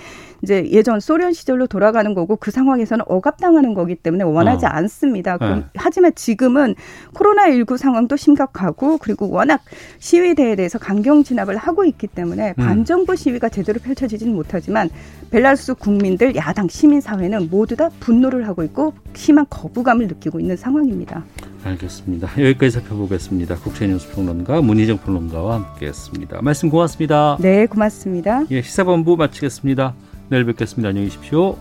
이제 예전 소련 시절로 돌아가는 거고 그 상황에서는 억압당하는 거기 때문에 원하지 어. 않습니다. 네. 하지만 지금은 코로나19 상황도 심각하고 그리고 워낙 시위대에 대해서 강경 진압을 하고 있기 때문에 음. 반정부 시위가 제대로 펼쳐지지는 못하지만 벨라루스 국민들, 야당, 시민사회는 모두 다 분노를 하고 있고 심한 거부감을 느끼고 있는 상황입니다. 알겠습니다. 여기까지 살펴보겠습니다. 국제 뉴스 평론가 문희정 평론가와 함께했습니다. 말씀 고맙습니다. 네, 고맙습니다. 예, 시사본부 마치겠습니다. 내일 뵙겠습니다. 안녕히 계십시오.